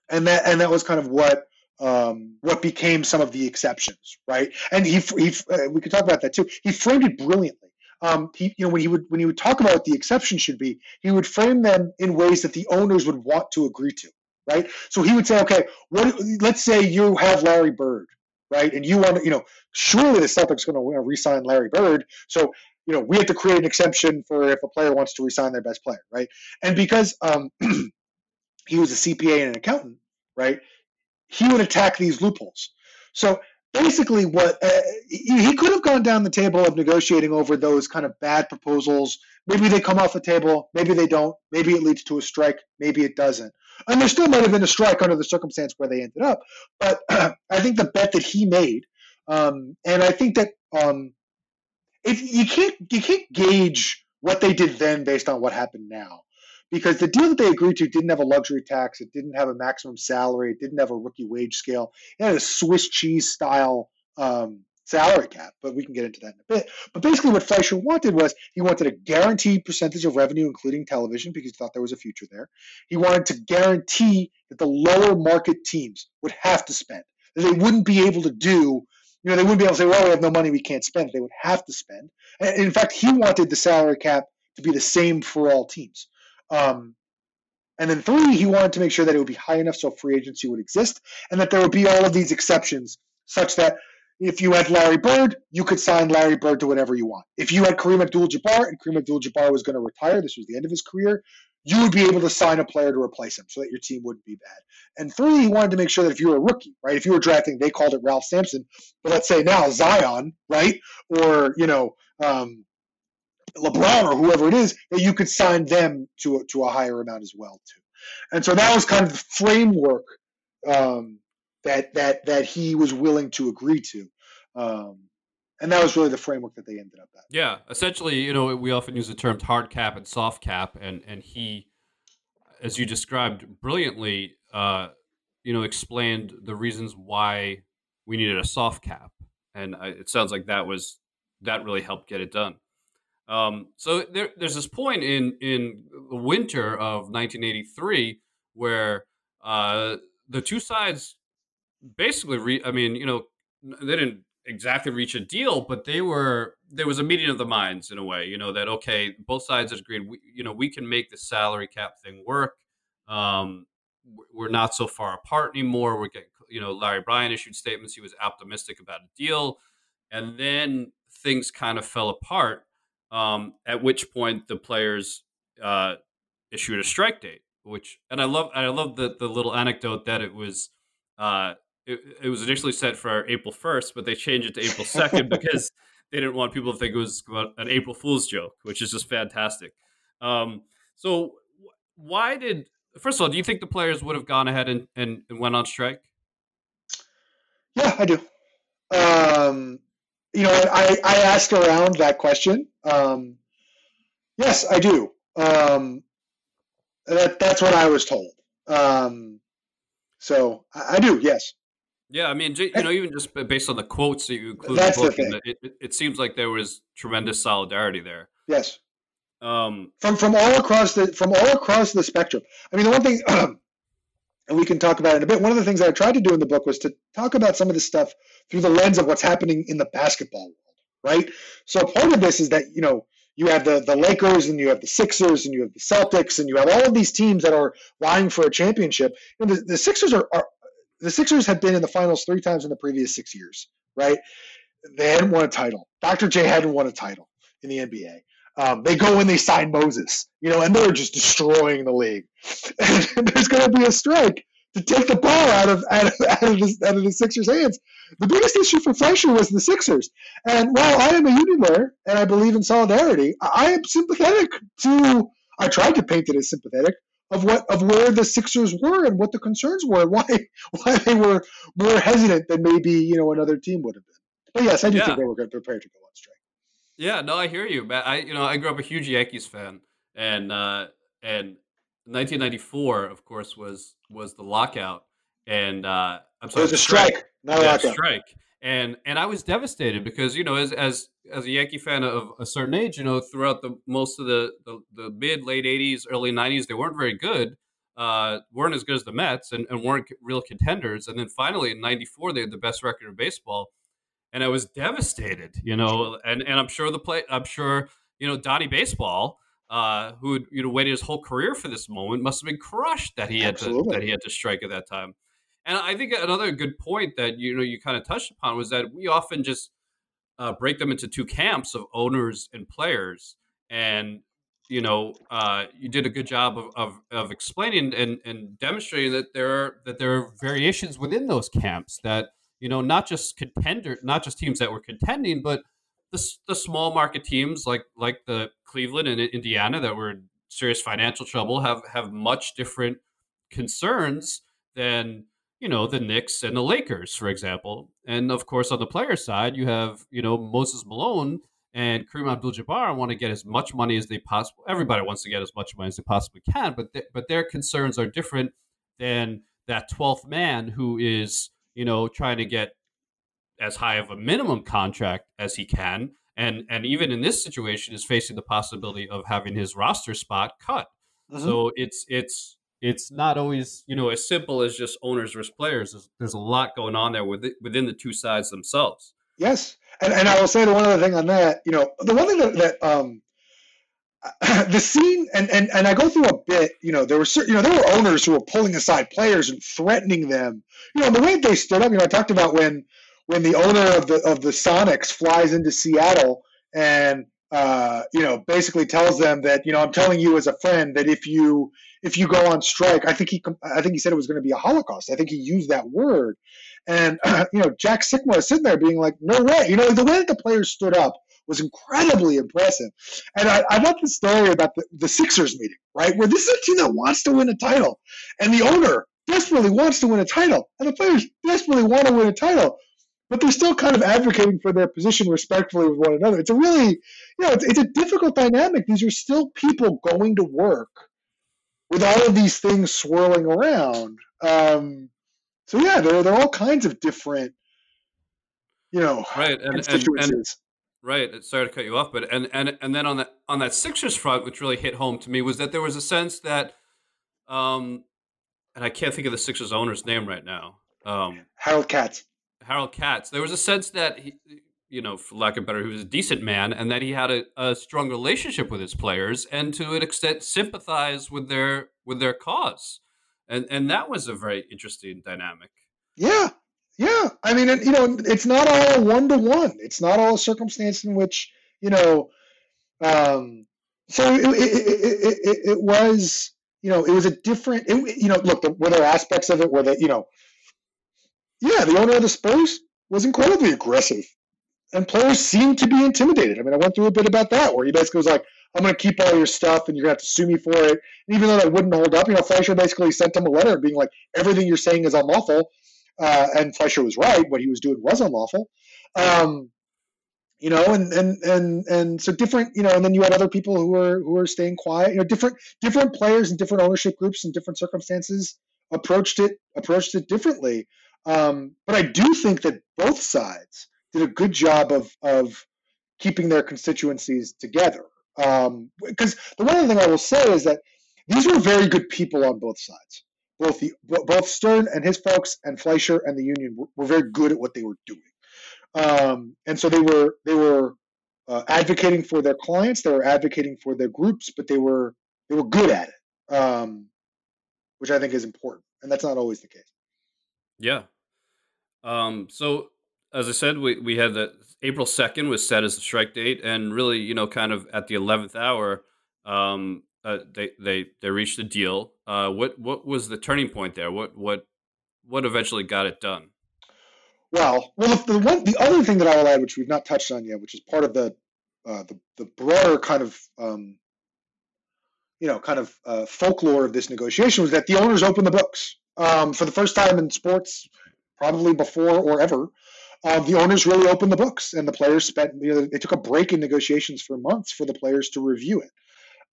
And that and that was kind of what um, what became some of the exceptions, right? And he, he uh, we could talk about that too. He framed it brilliantly. Um, he, you know, when he would when he would talk about what the exceptions should be, he would frame them in ways that the owners would want to agree to, right? So he would say, okay, what? Let's say you have Larry Bird, right, and you want to, you know, surely the Celtics going to re-sign Larry Bird, so you know we have to create an exception for if a player wants to resign their best player, right? And because um, [clears throat] he was a CPA and an accountant, right? he would attack these loopholes. So basically, what uh, he could have gone down the table of negotiating over those kind of bad proposals. Maybe they come off the table, maybe they don't. Maybe it leads to a strike, maybe it doesn't. And there still might have been a strike under the circumstance where they ended up. But [clears throat] I think the bet that he made, um, and I think that um, if you can't you can't gauge what they did then based on what happened now because the deal that they agreed to didn't have a luxury tax, it didn't have a maximum salary, it didn't have a rookie wage scale, it had a Swiss cheese style um, salary cap, but we can get into that in a bit. But basically, what Fleisher wanted was he wanted a guaranteed percentage of revenue, including television, because he thought there was a future there. He wanted to guarantee that the lower market teams would have to spend, that they wouldn't be able to do. You know, they wouldn't be able to say, "Well, we have no money, we can't spend." They would have to spend. And in fact, he wanted the salary cap to be the same for all teams. Um, and then three, he wanted to make sure that it would be high enough so free agency would exist, and that there would be all of these exceptions, such that if you had Larry Bird, you could sign Larry Bird to whatever you want. If you had Kareem Abdul-Jabbar and Kareem Abdul-Jabbar was going to retire, this was the end of his career, you would be able to sign a player to replace him so that your team wouldn't be bad. And three, he wanted to make sure that if you were a rookie, right? If you were drafting, they called it Ralph Sampson, but let's say now Zion, right? Or you know, um, LeBron or whoever it is, that you could sign them to a, to a higher amount as well too. And so that was kind of the framework um, that that that he was willing to agree to. Um, and that was really the framework that they ended up at. Yeah, essentially, you know, we often use the terms hard cap and soft cap, and and he, as you described brilliantly, uh, you know, explained the reasons why we needed a soft cap, and it sounds like that was that really helped get it done. Um, so there, there's this point in in the winter of 1983 where uh, the two sides basically, re- I mean, you know, they didn't exactly reach a deal, but they were there was a meeting of the minds in a way. You know that okay, both sides agreed. We, you know, we can make the salary cap thing work. Um, we're not so far apart anymore. We're getting, you know, Larry O'Brien issued statements. He was optimistic about a deal, and then things kind of fell apart um, at which point the players uh, issued a strike date. Which and I love I love the the little anecdote that it was uh, it, it was initially set for April first, but they changed it to April second [laughs] because they didn't want people to think it was an April Fool's joke, which is just fantastic. Um, so why did first of all, do you think the players would have gone ahead and, and, and went on strike? Yeah, I do. Um, you know, I, I asked around that question. Um, yes, I do. Um, that, that's what I was told. Um, so I, I, do, yes. Yeah, I mean, you know, even just based on the quotes that you include in the book, the it, it, it, seems like there was tremendous solidarity there. Yes. Um, from from all across the from all across the spectrum. I mean, the one thing [clears throat] and we can talk about it in a bit. One of the things that I tried to do in the book was to talk about some of this stuff through the lens of what's happening in the basketball world, right? So part of this is that, you know, you have the, the Lakers and you have the Sixers and you have the Celtics and you have all of these teams that are vying for a championship. You know, the, the Sixers are, are the Sixers have been in the finals three times in the previous six years, right? They hadn't won a title. Dr. J hadn't won a title in the NBA. Um, they go and they sign Moses, you know, and they're just destroying the league. [laughs] And there's going to be a strike to take the ball out of out of, out of, the, out of the Sixers' hands. The biggest issue for Fleisher was the Sixers. And while I am a union lawyer and I believe in solidarity, I am sympathetic to. I tried to paint it as sympathetic of what of where the Sixers were and what the concerns were, [laughs] why why they were more hesitant than maybe you know another team would have been. But yes, I do yeah. think they were prepared to go on strike. Yeah, no, I hear you, Matt. I you know I grew up a huge Yankees fan, and uh, and 1994, of course, was was the lockout, and uh, I'm sorry, it was a strike, strike. not a yeah, strike. And and I was devastated because you know as as as a Yankee fan of a certain age, you know throughout the most of the the, the mid late '80s, early '90s, they weren't very good. Uh, weren't as good as the Mets and, and weren't real contenders. And then finally in '94, they had the best record in baseball and I was devastated, you know, and, and I'm sure the play, I'm sure, you know, Donnie Baseball, uh, who had, you know, waited his whole career for this moment must have been crushed that he had to, that he had to strike at that time. And I think another good point that, you know, you kind of touched upon was that we often just uh, break them into two camps of owners and players. And, you know, uh, you did a good job of, of, of explaining and, and demonstrating that there are, that there are variations within those camps that, you know, not just contender, not just teams that were contending, but the, the small market teams like like the Cleveland and Indiana that were in serious financial trouble have have much different concerns than you know the Knicks and the Lakers, for example. And of course, on the player side, you have you know Moses Malone and Kareem Abdul-Jabbar want to get as much money as they possibly. Everybody wants to get as much money as they possibly can, but th- but their concerns are different than that twelfth man who is you know, trying to get as high of a minimum contract as he can. And and even in this situation is facing the possibility of having his roster spot cut. Mm-hmm. So it's it's it's not always you know as simple as just owners versus players. There's, there's a lot going on there within, within the two sides themselves. Yes, and and I will say the one other thing on that. You know, the one thing that, that um, [laughs] the scene and, and and I go through a bit, you know, there were certain, you know, there were owners who were pulling aside players and threatening them. You know, the way they stood up, you know, I talked about when when the owner of the of the Sonics flies into Seattle and uh, you know, basically tells them that, you know, I'm telling you as a friend that if you if you go on strike, I think he I think he said it was going to be a holocaust. I think he used that word. And uh, [clears throat] you know, Jack Sikma is sitting there being like, "No way!" You know, the way that the players stood up was incredibly impressive. And I, I love the story about the, the Sixers meeting, right? Where this is a team that wants to win a title, and the owner desperately wants to win a title, and the players desperately want to win a title, but they're still kind of advocating for their position respectfully with one another. It's a really, you know, it's, it's a difficult dynamic. These are still people going to work with all of these things swirling around. Um, so yeah, there, there are all kinds of different, you know, right, and, and, and, Right. Sorry to cut you off, but and and and then on that on that Sixers front, which really hit home to me was that there was a sense that, um, and I can't think of the Sixers owner's name right now. Um, Harold Katz. Harold Katz. There was a sense that he, you know, for lack of better, he was a decent man, and that he had a, a strong relationship with his players, and to an extent sympathize with their with their cause, and and that was a very interesting dynamic. Yeah, yeah, I mean, you know, it's not all one to one. It's not all a circumstance in which you know. Um, so it, it, it, it, was, you know, it was a different. you know, look, were there aspects of it where that, you know, yeah, the owner of the Spurs was incredibly aggressive, and players seem to be intimidated. I mean, I went through a bit about that where he basically was like, "I'm going to keep all your stuff, and you're going to have to sue me for it." And even though that wouldn't hold up, you know, Fleisher basically sent him a letter being like, "Everything you're saying is unlawful." uh, and Fleisher was right. What he was doing was unlawful. Um, you know, and and and and so different. You know, and then you had other people who were who were staying quiet. You know, different different players and different ownership groups and different circumstances approached it approached it differently. Um, but I do think that both sides did a good job of of keeping their constituencies together. Because um, the one other thing I will say is that these were very good people on both sides both the both Stern and his folks and Fleisher and the union were, were very good at what they were doing, um, and so they were they were uh, advocating for their clients, they were advocating for their groups, but they were they were good at it, um, which I think is important, and that's not always the case. Yeah. Um, so as I said, we we had the April second was set as the strike date, and really, you know, kind of at the eleventh hour, um, uh, they they they reached a deal. Uh, what what was the turning point there? What what what eventually got it done? Well, well, the, the one the other thing that I will add, which we've not touched on yet, which is part of the uh, the, the broader kind of um, you know kind of uh, folklore of this negotiation, was that the owners opened the books um, for the first time in sports, probably before or ever. Uh, the owners really opened the books, and the players spent. You know, they took a break in negotiations for months for the players to review it.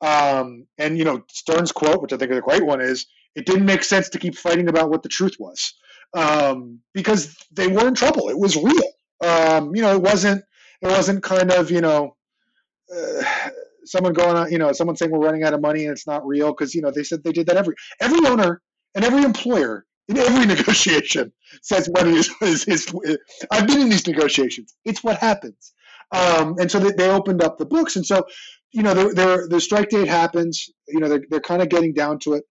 Um, and you know, Stern's quote, which I think is a great one, is it didn't make sense to keep fighting about what the truth was um, because they were in trouble. It was real. Um, you know, it wasn't. It wasn't kind of you know. Uh, someone going on, you know, someone saying we're running out of money and it's not real because you know they said they did that every every owner and every employer in every [laughs] negotiation says money [laughs] is, is, I've been in these negotiations. It's what happens. Um, and so they, they, opened up the books. And so, you know, the strike date happens, you know, they're, they're kind of getting down to it.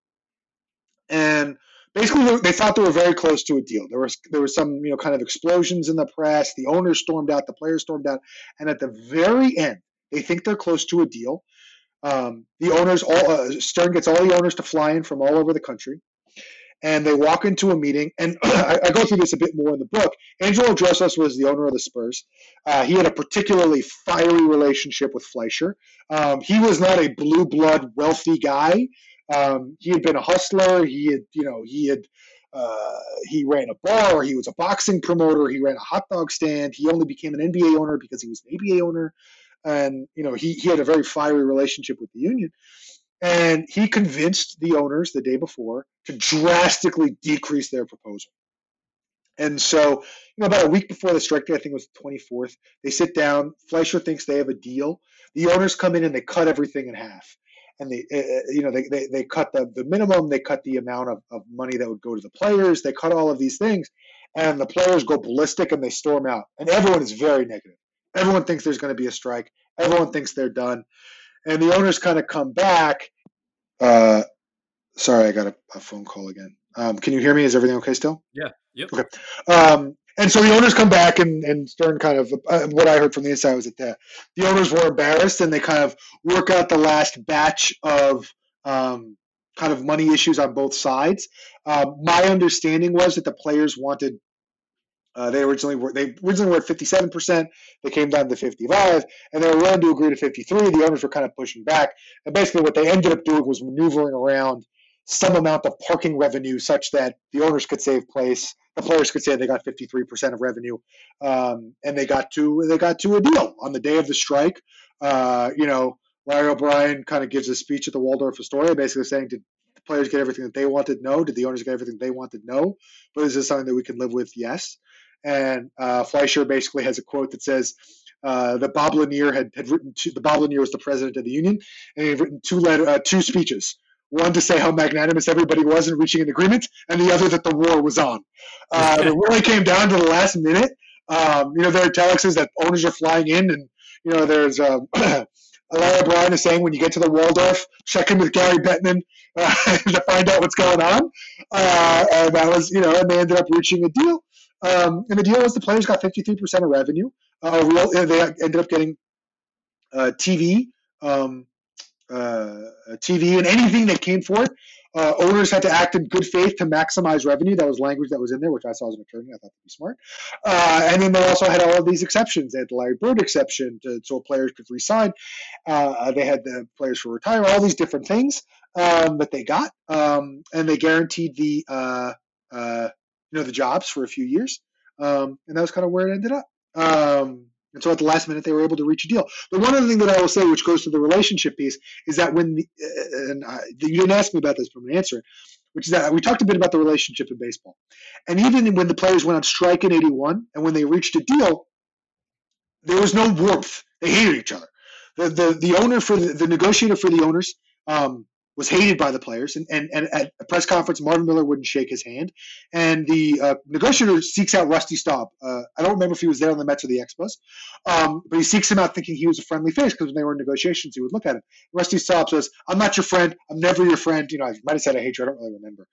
And basically they, they thought they were very close to a deal. There was, there was some, you know, kind of explosions in the press. The owners stormed out, the players stormed out. And at the very end, they think they're close to a deal. Um, the owners, all uh, Stern gets all the owners to fly in from all over the country and they walk into a meeting. And [clears throat] I, I, go through this a bit more in the book. Angelo Drossos was the owner of the Spurs. Uh, he had a particularly fiery relationship with Fleisher. Um, he was not a blue blood wealthy guy. Um, he had been a hustler. He had, you know, he had. Uh, he ran a bar. He was a boxing promoter. He ran a hot dog stand. He only became an NBA owner because he was an ABA owner, and you know he, he had a very fiery relationship with the union. And he convinced the owners the day before to drastically decrease their proposal. And so, you know, about a week before the strike I think it was the 24th, they sit down. Fleisher thinks they have a deal. The owners come in and they cut everything in half. And they, uh, you know, they, they, they cut the, the minimum, they cut the amount of, of money that would go to the players, they cut all of these things. And the players go ballistic and they storm out. And everyone is very negative. Everyone thinks there's going to be a strike. Everyone thinks they're done and the owners kind of come back. Uh, sorry, I got a, a phone call again. Um, can you hear me? Is everything okay still? Yeah. Yep. Okay. Um, and so the owners come back, and, and Stern kind of uh, what I heard from the inside was that the, the owners were embarrassed, and they kind of work out the last batch of um, kind of money issues on both sides. Um, my understanding was that the players wanted uh, they originally were they originally were at 57 percent. They came down to 55, and they were willing to agree to 53. The owners were kind of pushing back, and basically what they ended up doing was maneuvering around some amount of parking revenue such that the owners could save place. The players could say they got 53 percent of revenue, um, and they got to they got to a deal on the day of the strike. Uh, you know, Larry O'Brien kind of gives a speech at the Waldorf Astoria, basically saying, "Did the players get everything that they wanted? No. Did the owners get everything they wanted? No. But is this something that we can live with? Yes." And uh, Fleisher basically has a quote that says, uh, that Bob Lanier had, had written two, the Bob Lanier was the president of the union, and he had written two letter uh, two speeches. One to say how magnanimous everybody was in reaching an agreement, and the other that the war was on. [laughs] Uh, it really came down to the last minute. Um, you know, there are telexes that owners are flying in, and you know, there's um, [clears throat] Larry O'Brien is saying when you get to the Waldorf, check in with Gary Bettman uh, [laughs] to find out what's going on. Uh, and that was, you know, and they ended up reaching a deal. Um, and the deal was the players got 53% of revenue. Uh, real, they ended up getting uh, TV, um, uh, TV, and anything that came for it. Uh, owners had to act in good faith to maximize revenue. That was language that was in there, which I saw as an attorney. I thought that'd be smart. Uh, and then they also had all of these exceptions. They had the Larry Bird exception, to, so players could resign. Uh, they had the players for retirement, all these different things um, that they got, um, and they guaranteed the you know the jobs for a few years, um, and that was kind of where it ended up. Um, and so at the last minute, they were able to reach a deal. But one other thing that I will say, which goes to the relationship piece, is that when the, uh, and I, you didn't ask me about this, but I'm answer which is that we talked a bit about the relationship in baseball, and even when the players went on strike in '81, and when they reached a deal, there was no warmth. They hated each other. The the, the owner for the, the negotiator for the owners um, was hated by the players. And, and, and at a press conference, Marvin Miller wouldn't shake his hand. And the uh, negotiator seeks out Rusty Staub. Uh, I don't remember if he was there on the Mets or the Expos, um, but he seeks him out thinking he was a friendly face because when they were in negotiations, he would look at him. Rusty Staub says, I'm not your friend. I'm never your friend. You know, I might have said I hate you. I don't really remember.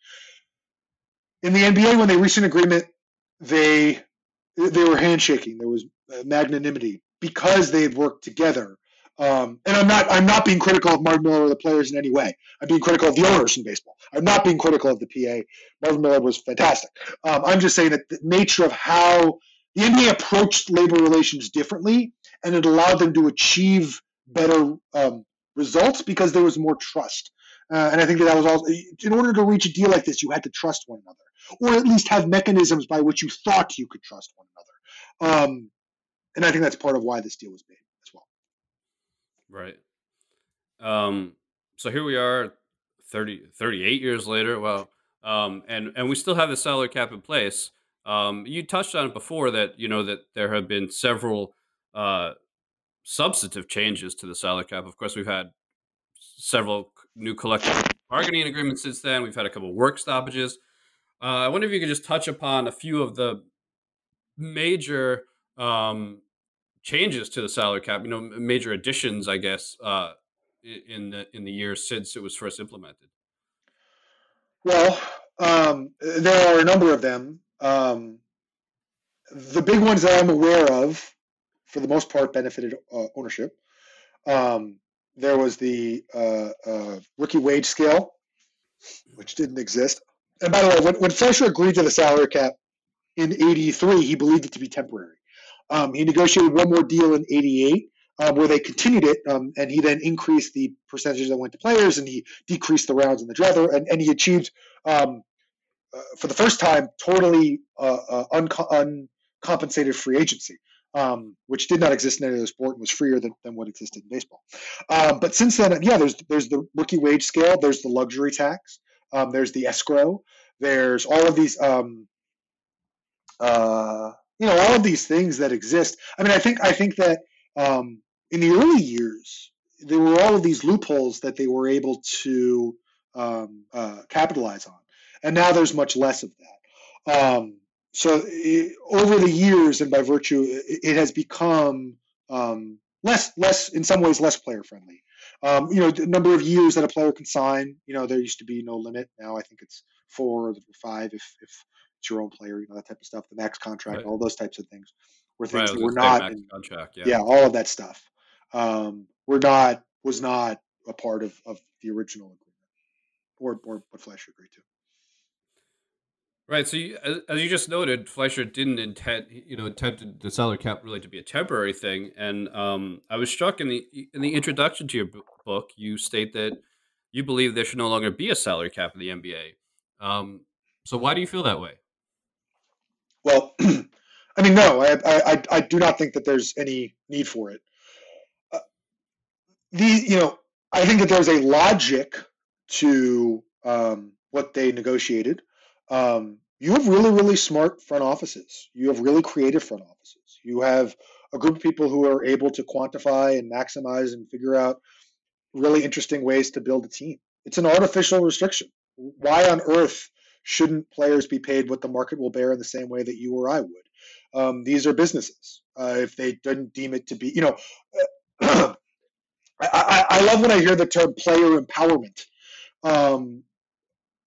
In the NBA, when they reached an agreement, they they were handshaking. There was uh, magnanimity because they had worked together um, and I'm not I'm not being critical of Marvin Miller or the players in any way. I'm being critical of the owners in baseball. I'm not being critical of the PA. Marvin Miller was fantastic. Um, I'm just saying that the nature of how the NBA approached labor relations differently, and it allowed them to achieve better um, results because there was more trust. Uh, and I think that that was also in order to reach a deal like this, you had to trust one another, or at least have mechanisms by which you thought you could trust one another. Um, and I think that's part of why this deal was made. Right. Um, so here we are, 30, 38 years later. Well, um, and and we still have the salary cap in place. Um, you touched on it before that you know that there have been several uh, substantive changes to the salary cap. Of course, we've had several new collective bargaining agreements since then. We've had a couple of work stoppages. Uh, I wonder if you could just touch upon a few of the major um, changes to the salary cap. You know, major additions, I guess, uh, in the in the years since it was first implemented. Well, um, there are a number of them. Um, the big ones that I'm aware of, for the most part, benefited uh, ownership. Um, there was the uh, uh, rookie wage scale, which didn't exist. And by the way, when, when Fleisher agreed to the salary cap in '83, he believed it to be temporary. Um, he negotiated one more deal in '88 um, where they continued it, um, and he then increased the percentages that went to players, and he decreased the rounds in the draft, and, and he achieved um, uh, for the first time totally uh, uh, uncompensated free agency. Um, which did not exist in any other sport and was freer than, than what existed in baseball. Um, but since then, yeah, there's there's the rookie wage scale, there's the luxury tax, um, there's the escrow, there's all of these, um, uh, you know, all of these things that exist. I mean, I think I think that um, in the early years, there were all of these loopholes that they were able to um, uh, capitalize on, and now there's much less of that. Um, so it, over the years, and by virtue, it, it has become um, less, less in some ways, less player friendly. Um, you know, the number of years that a player can sign. You know, there used to be no limit. Now I think it's four or five if if it's your own player. You know that type of stuff. The max contract, right. all those types of things. Were things right, that were not in, contract. Yeah. yeah, all of that stuff. Um, were not was not a part of, of the original agreement, or or what Fleisher agreed to. Right. So, you, as, you just noted, Fleisher didn't intend, you know, intended the salary cap really to be a temporary thing. And um, I was struck in the in the introduction to your book, you state that you believe there should no longer be a salary cap in the NBA. Um, so, why do you feel that way? Well, [clears throat] I mean, no, I, I I do not think that there's any need for it. Uh, the you know, I think that there's a logic to um, what they negotiated um, you have really, really smart front offices. You have really creative front offices. You have a group of people who are able to quantify and maximize and figure out really interesting ways to build a team. It's an artificial restriction. Why on earth shouldn't players be paid what the market will bear in the same way that you or I would? Um, these are businesses. Uh, if they didn't deem it to be, you know, [clears throat] I, I, I, love when I hear the term player empowerment. Um,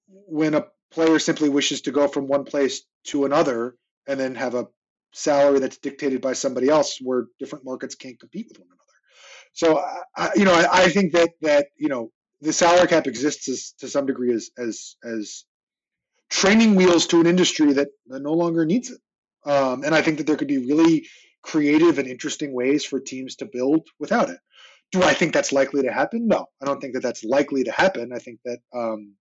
when a player simply wishes to go from one place to another and then have a salary that's dictated by somebody else where different markets can't compete with one another. So, I, you know, I, I, think that that you know the salary cap exists as, to some degree as as as training wheels to an industry that, that no longer needs it. Um, and I think that there could be really creative and interesting ways for teams to build without it. Do I think that's likely to happen? No, I don't think that that's likely to happen. I think that um,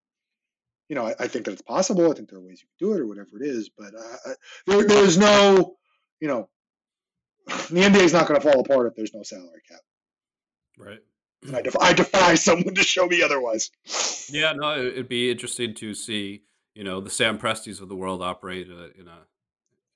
you know, I, I, think that it's possible. I think there are ways you can do it or whatever it is, but uh, there, there's no, you know, [sighs] the NBA is not going to fall apart if there's no salary cap. Right. And I, def- I defy [laughs] someone to show me otherwise. Yeah, no, it'd be interesting to see, you know, the Sam Prestis of the world operate in a.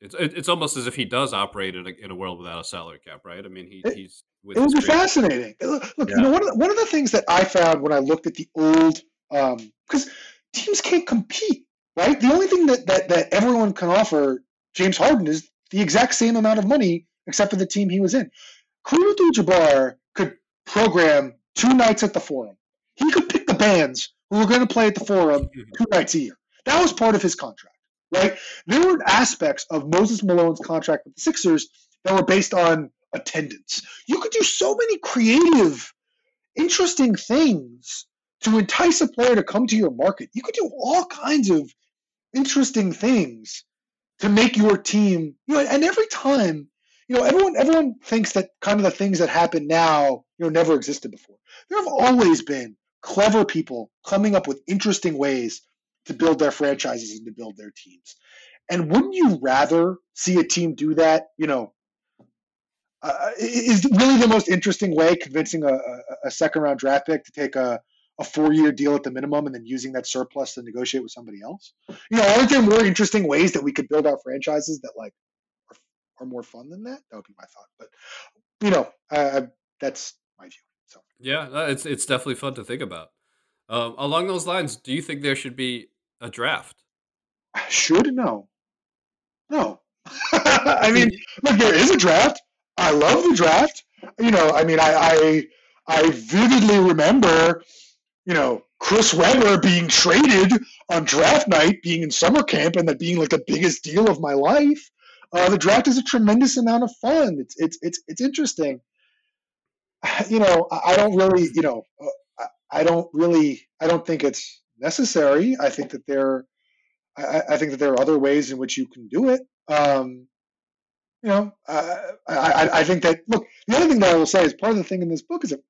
It's it's almost as if he does operate in a, in a world without a salary cap, right? I mean, he, it, he's. it would be fascinating. Look, yeah. you know, one of the, one of the things that I found when I looked at the old, because um, teams can't compete, right? The only thing that, that, that everyone can offer James Harden is the exact same amount of money, except for the team he was in. Kareem Abdul-Jabbar could program two nights at the Forum. He could pick the bands who were going to play at the Forum [laughs] two nights a year. That was part of his contract, right? There were aspects of Moses Malone's contract with the Sixers that were based on attendance. You could do so many creative, interesting things to entice a player to come to your market. You could do all kinds of interesting things to make your team, you know, and every time, you know, everyone everyone thinks that kind of the things that happen now, you know, never existed before. There have always been clever people coming up with interesting ways to build their franchises and to build their teams. And wouldn't you rather see a team do that, you know, uh, is really the most interesting way convincing a, a, a second round draft pick to take a a four year deal at the minimum and then using that surplus to negotiate with somebody else? You know, aren't there more interesting ways that we could build our franchises that like are, are more fun than that? That would be my thought. But you know, uh, that's my view. So yeah, it's it's definitely fun to think about. Um, along those lines, do you think there should be a draft? Should no, no. [laughs] I mean, look, there is a draft. I love the draft. You know, I mean, I, I I vividly remember, you know, Chris Webber being traded on draft night, being in summer camp, and that being like the biggest deal of my life. Uh, the draft is a tremendous amount of fun. It's it's it's it's interesting. [sighs] You know, I don't really, you know, uh, I don't really, I don't think it's necessary. I think that there, I, I think that there are other ways in which you can do it. Um, you know, uh, I, I think that look. The other thing that I will say is part of the thing in this book is that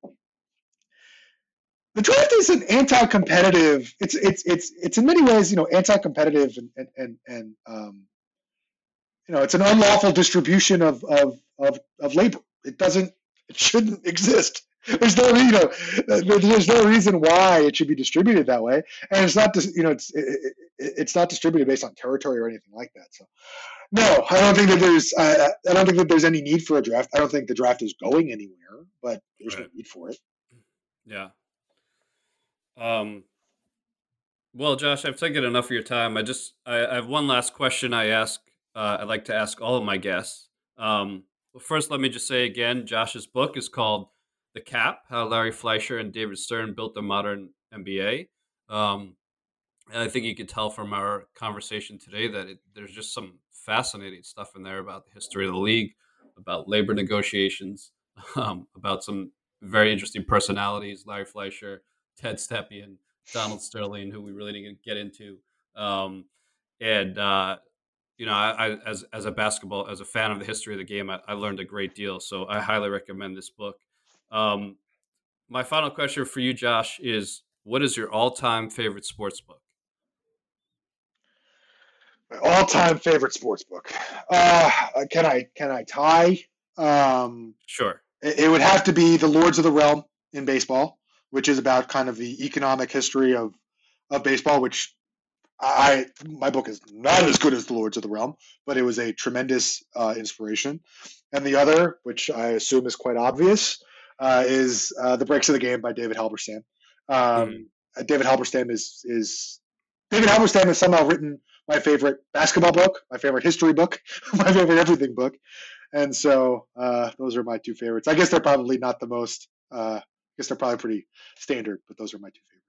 the draft is an anti-competitive. It's it's it's it's in many ways you know anti-competitive and and and, and um, you know it's an unlawful distribution of of of, of labor. It doesn't. It shouldn't [laughs] exist. There's no you know there's no reason why it should be distributed that way, and it's not you know it's it, it's not distributed based on territory or anything like that. So no, I don't think that there's. Uh, I don't think that there's any need for a draft. I don't think the draft is going anywhere, but there's right. no need for it. Yeah. Um. Well, Josh, I've taken enough of your time. I just I, I have one last question. I ask. Uh, I'd like to ask all of my guests. Um, well, first, let me just say again, Josh's book is called "The Cap: How Larry Fleisher and David Stern Built the Modern NBA." Um, I think you could tell from our conversation today that it, there's just some fascinating stuff in there about the history of the league, about labor negotiations, [laughs] um, about some very interesting personalities, Larry Fleisher, Ted Stepien, Donald Sterling, who we really didn't get into. Um, and, uh, you know, I, I, as, as a basketball, as a fan of the history of the game, I, I learned a great deal. So I highly recommend this book. Um, my final question for you, Josh, is what is your all time favorite sports book? My all-time favorite sports book. Uh, can I can I tie? Um, sure. It, it, would have to be the Lords of the Realm in baseball, which is about kind of the economic history of of baseball. Which I my book is not as good as the Lords of the Realm, but it was a tremendous uh, inspiration. And the other, which I assume is quite obvious, uh, is uh, the Breaks of the Game by David Halberstam. Um, mm. David Halberstam is is David Halberstam has somehow written my favorite basketball book, my favorite history book, [laughs] my favorite everything book. And so uh, those are my two favorites. I guess they're probably not the most, uh, I guess they're probably pretty standard, but those are my two favorites.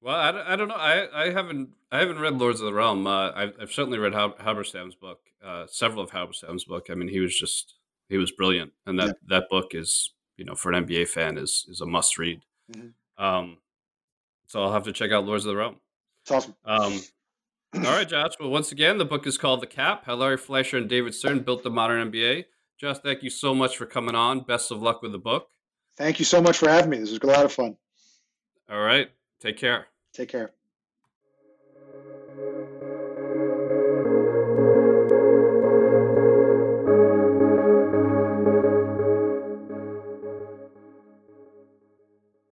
Well, I, I don't know. I, I haven't I haven't read Lords of the Realm. Uh, I've, I've certainly read Halberstam's book, uh, several of Halberstam's book. I mean, he was just he was brilliant, and that, yeah. that book is you know for an NBA fan is is a must read. Mm-hmm. Um, so I'll have to check out Lords of the Realm. It's awesome. Um, all right, [clears throat] Josh. Well, once again, the book is called The Cap How Larry Fleisher and David Stern Built the Modern NBA. Josh, thank you so much for coming on. Best of luck with the book. Thank you so much for having me. This was a lot of fun. All right. Take care. Take care.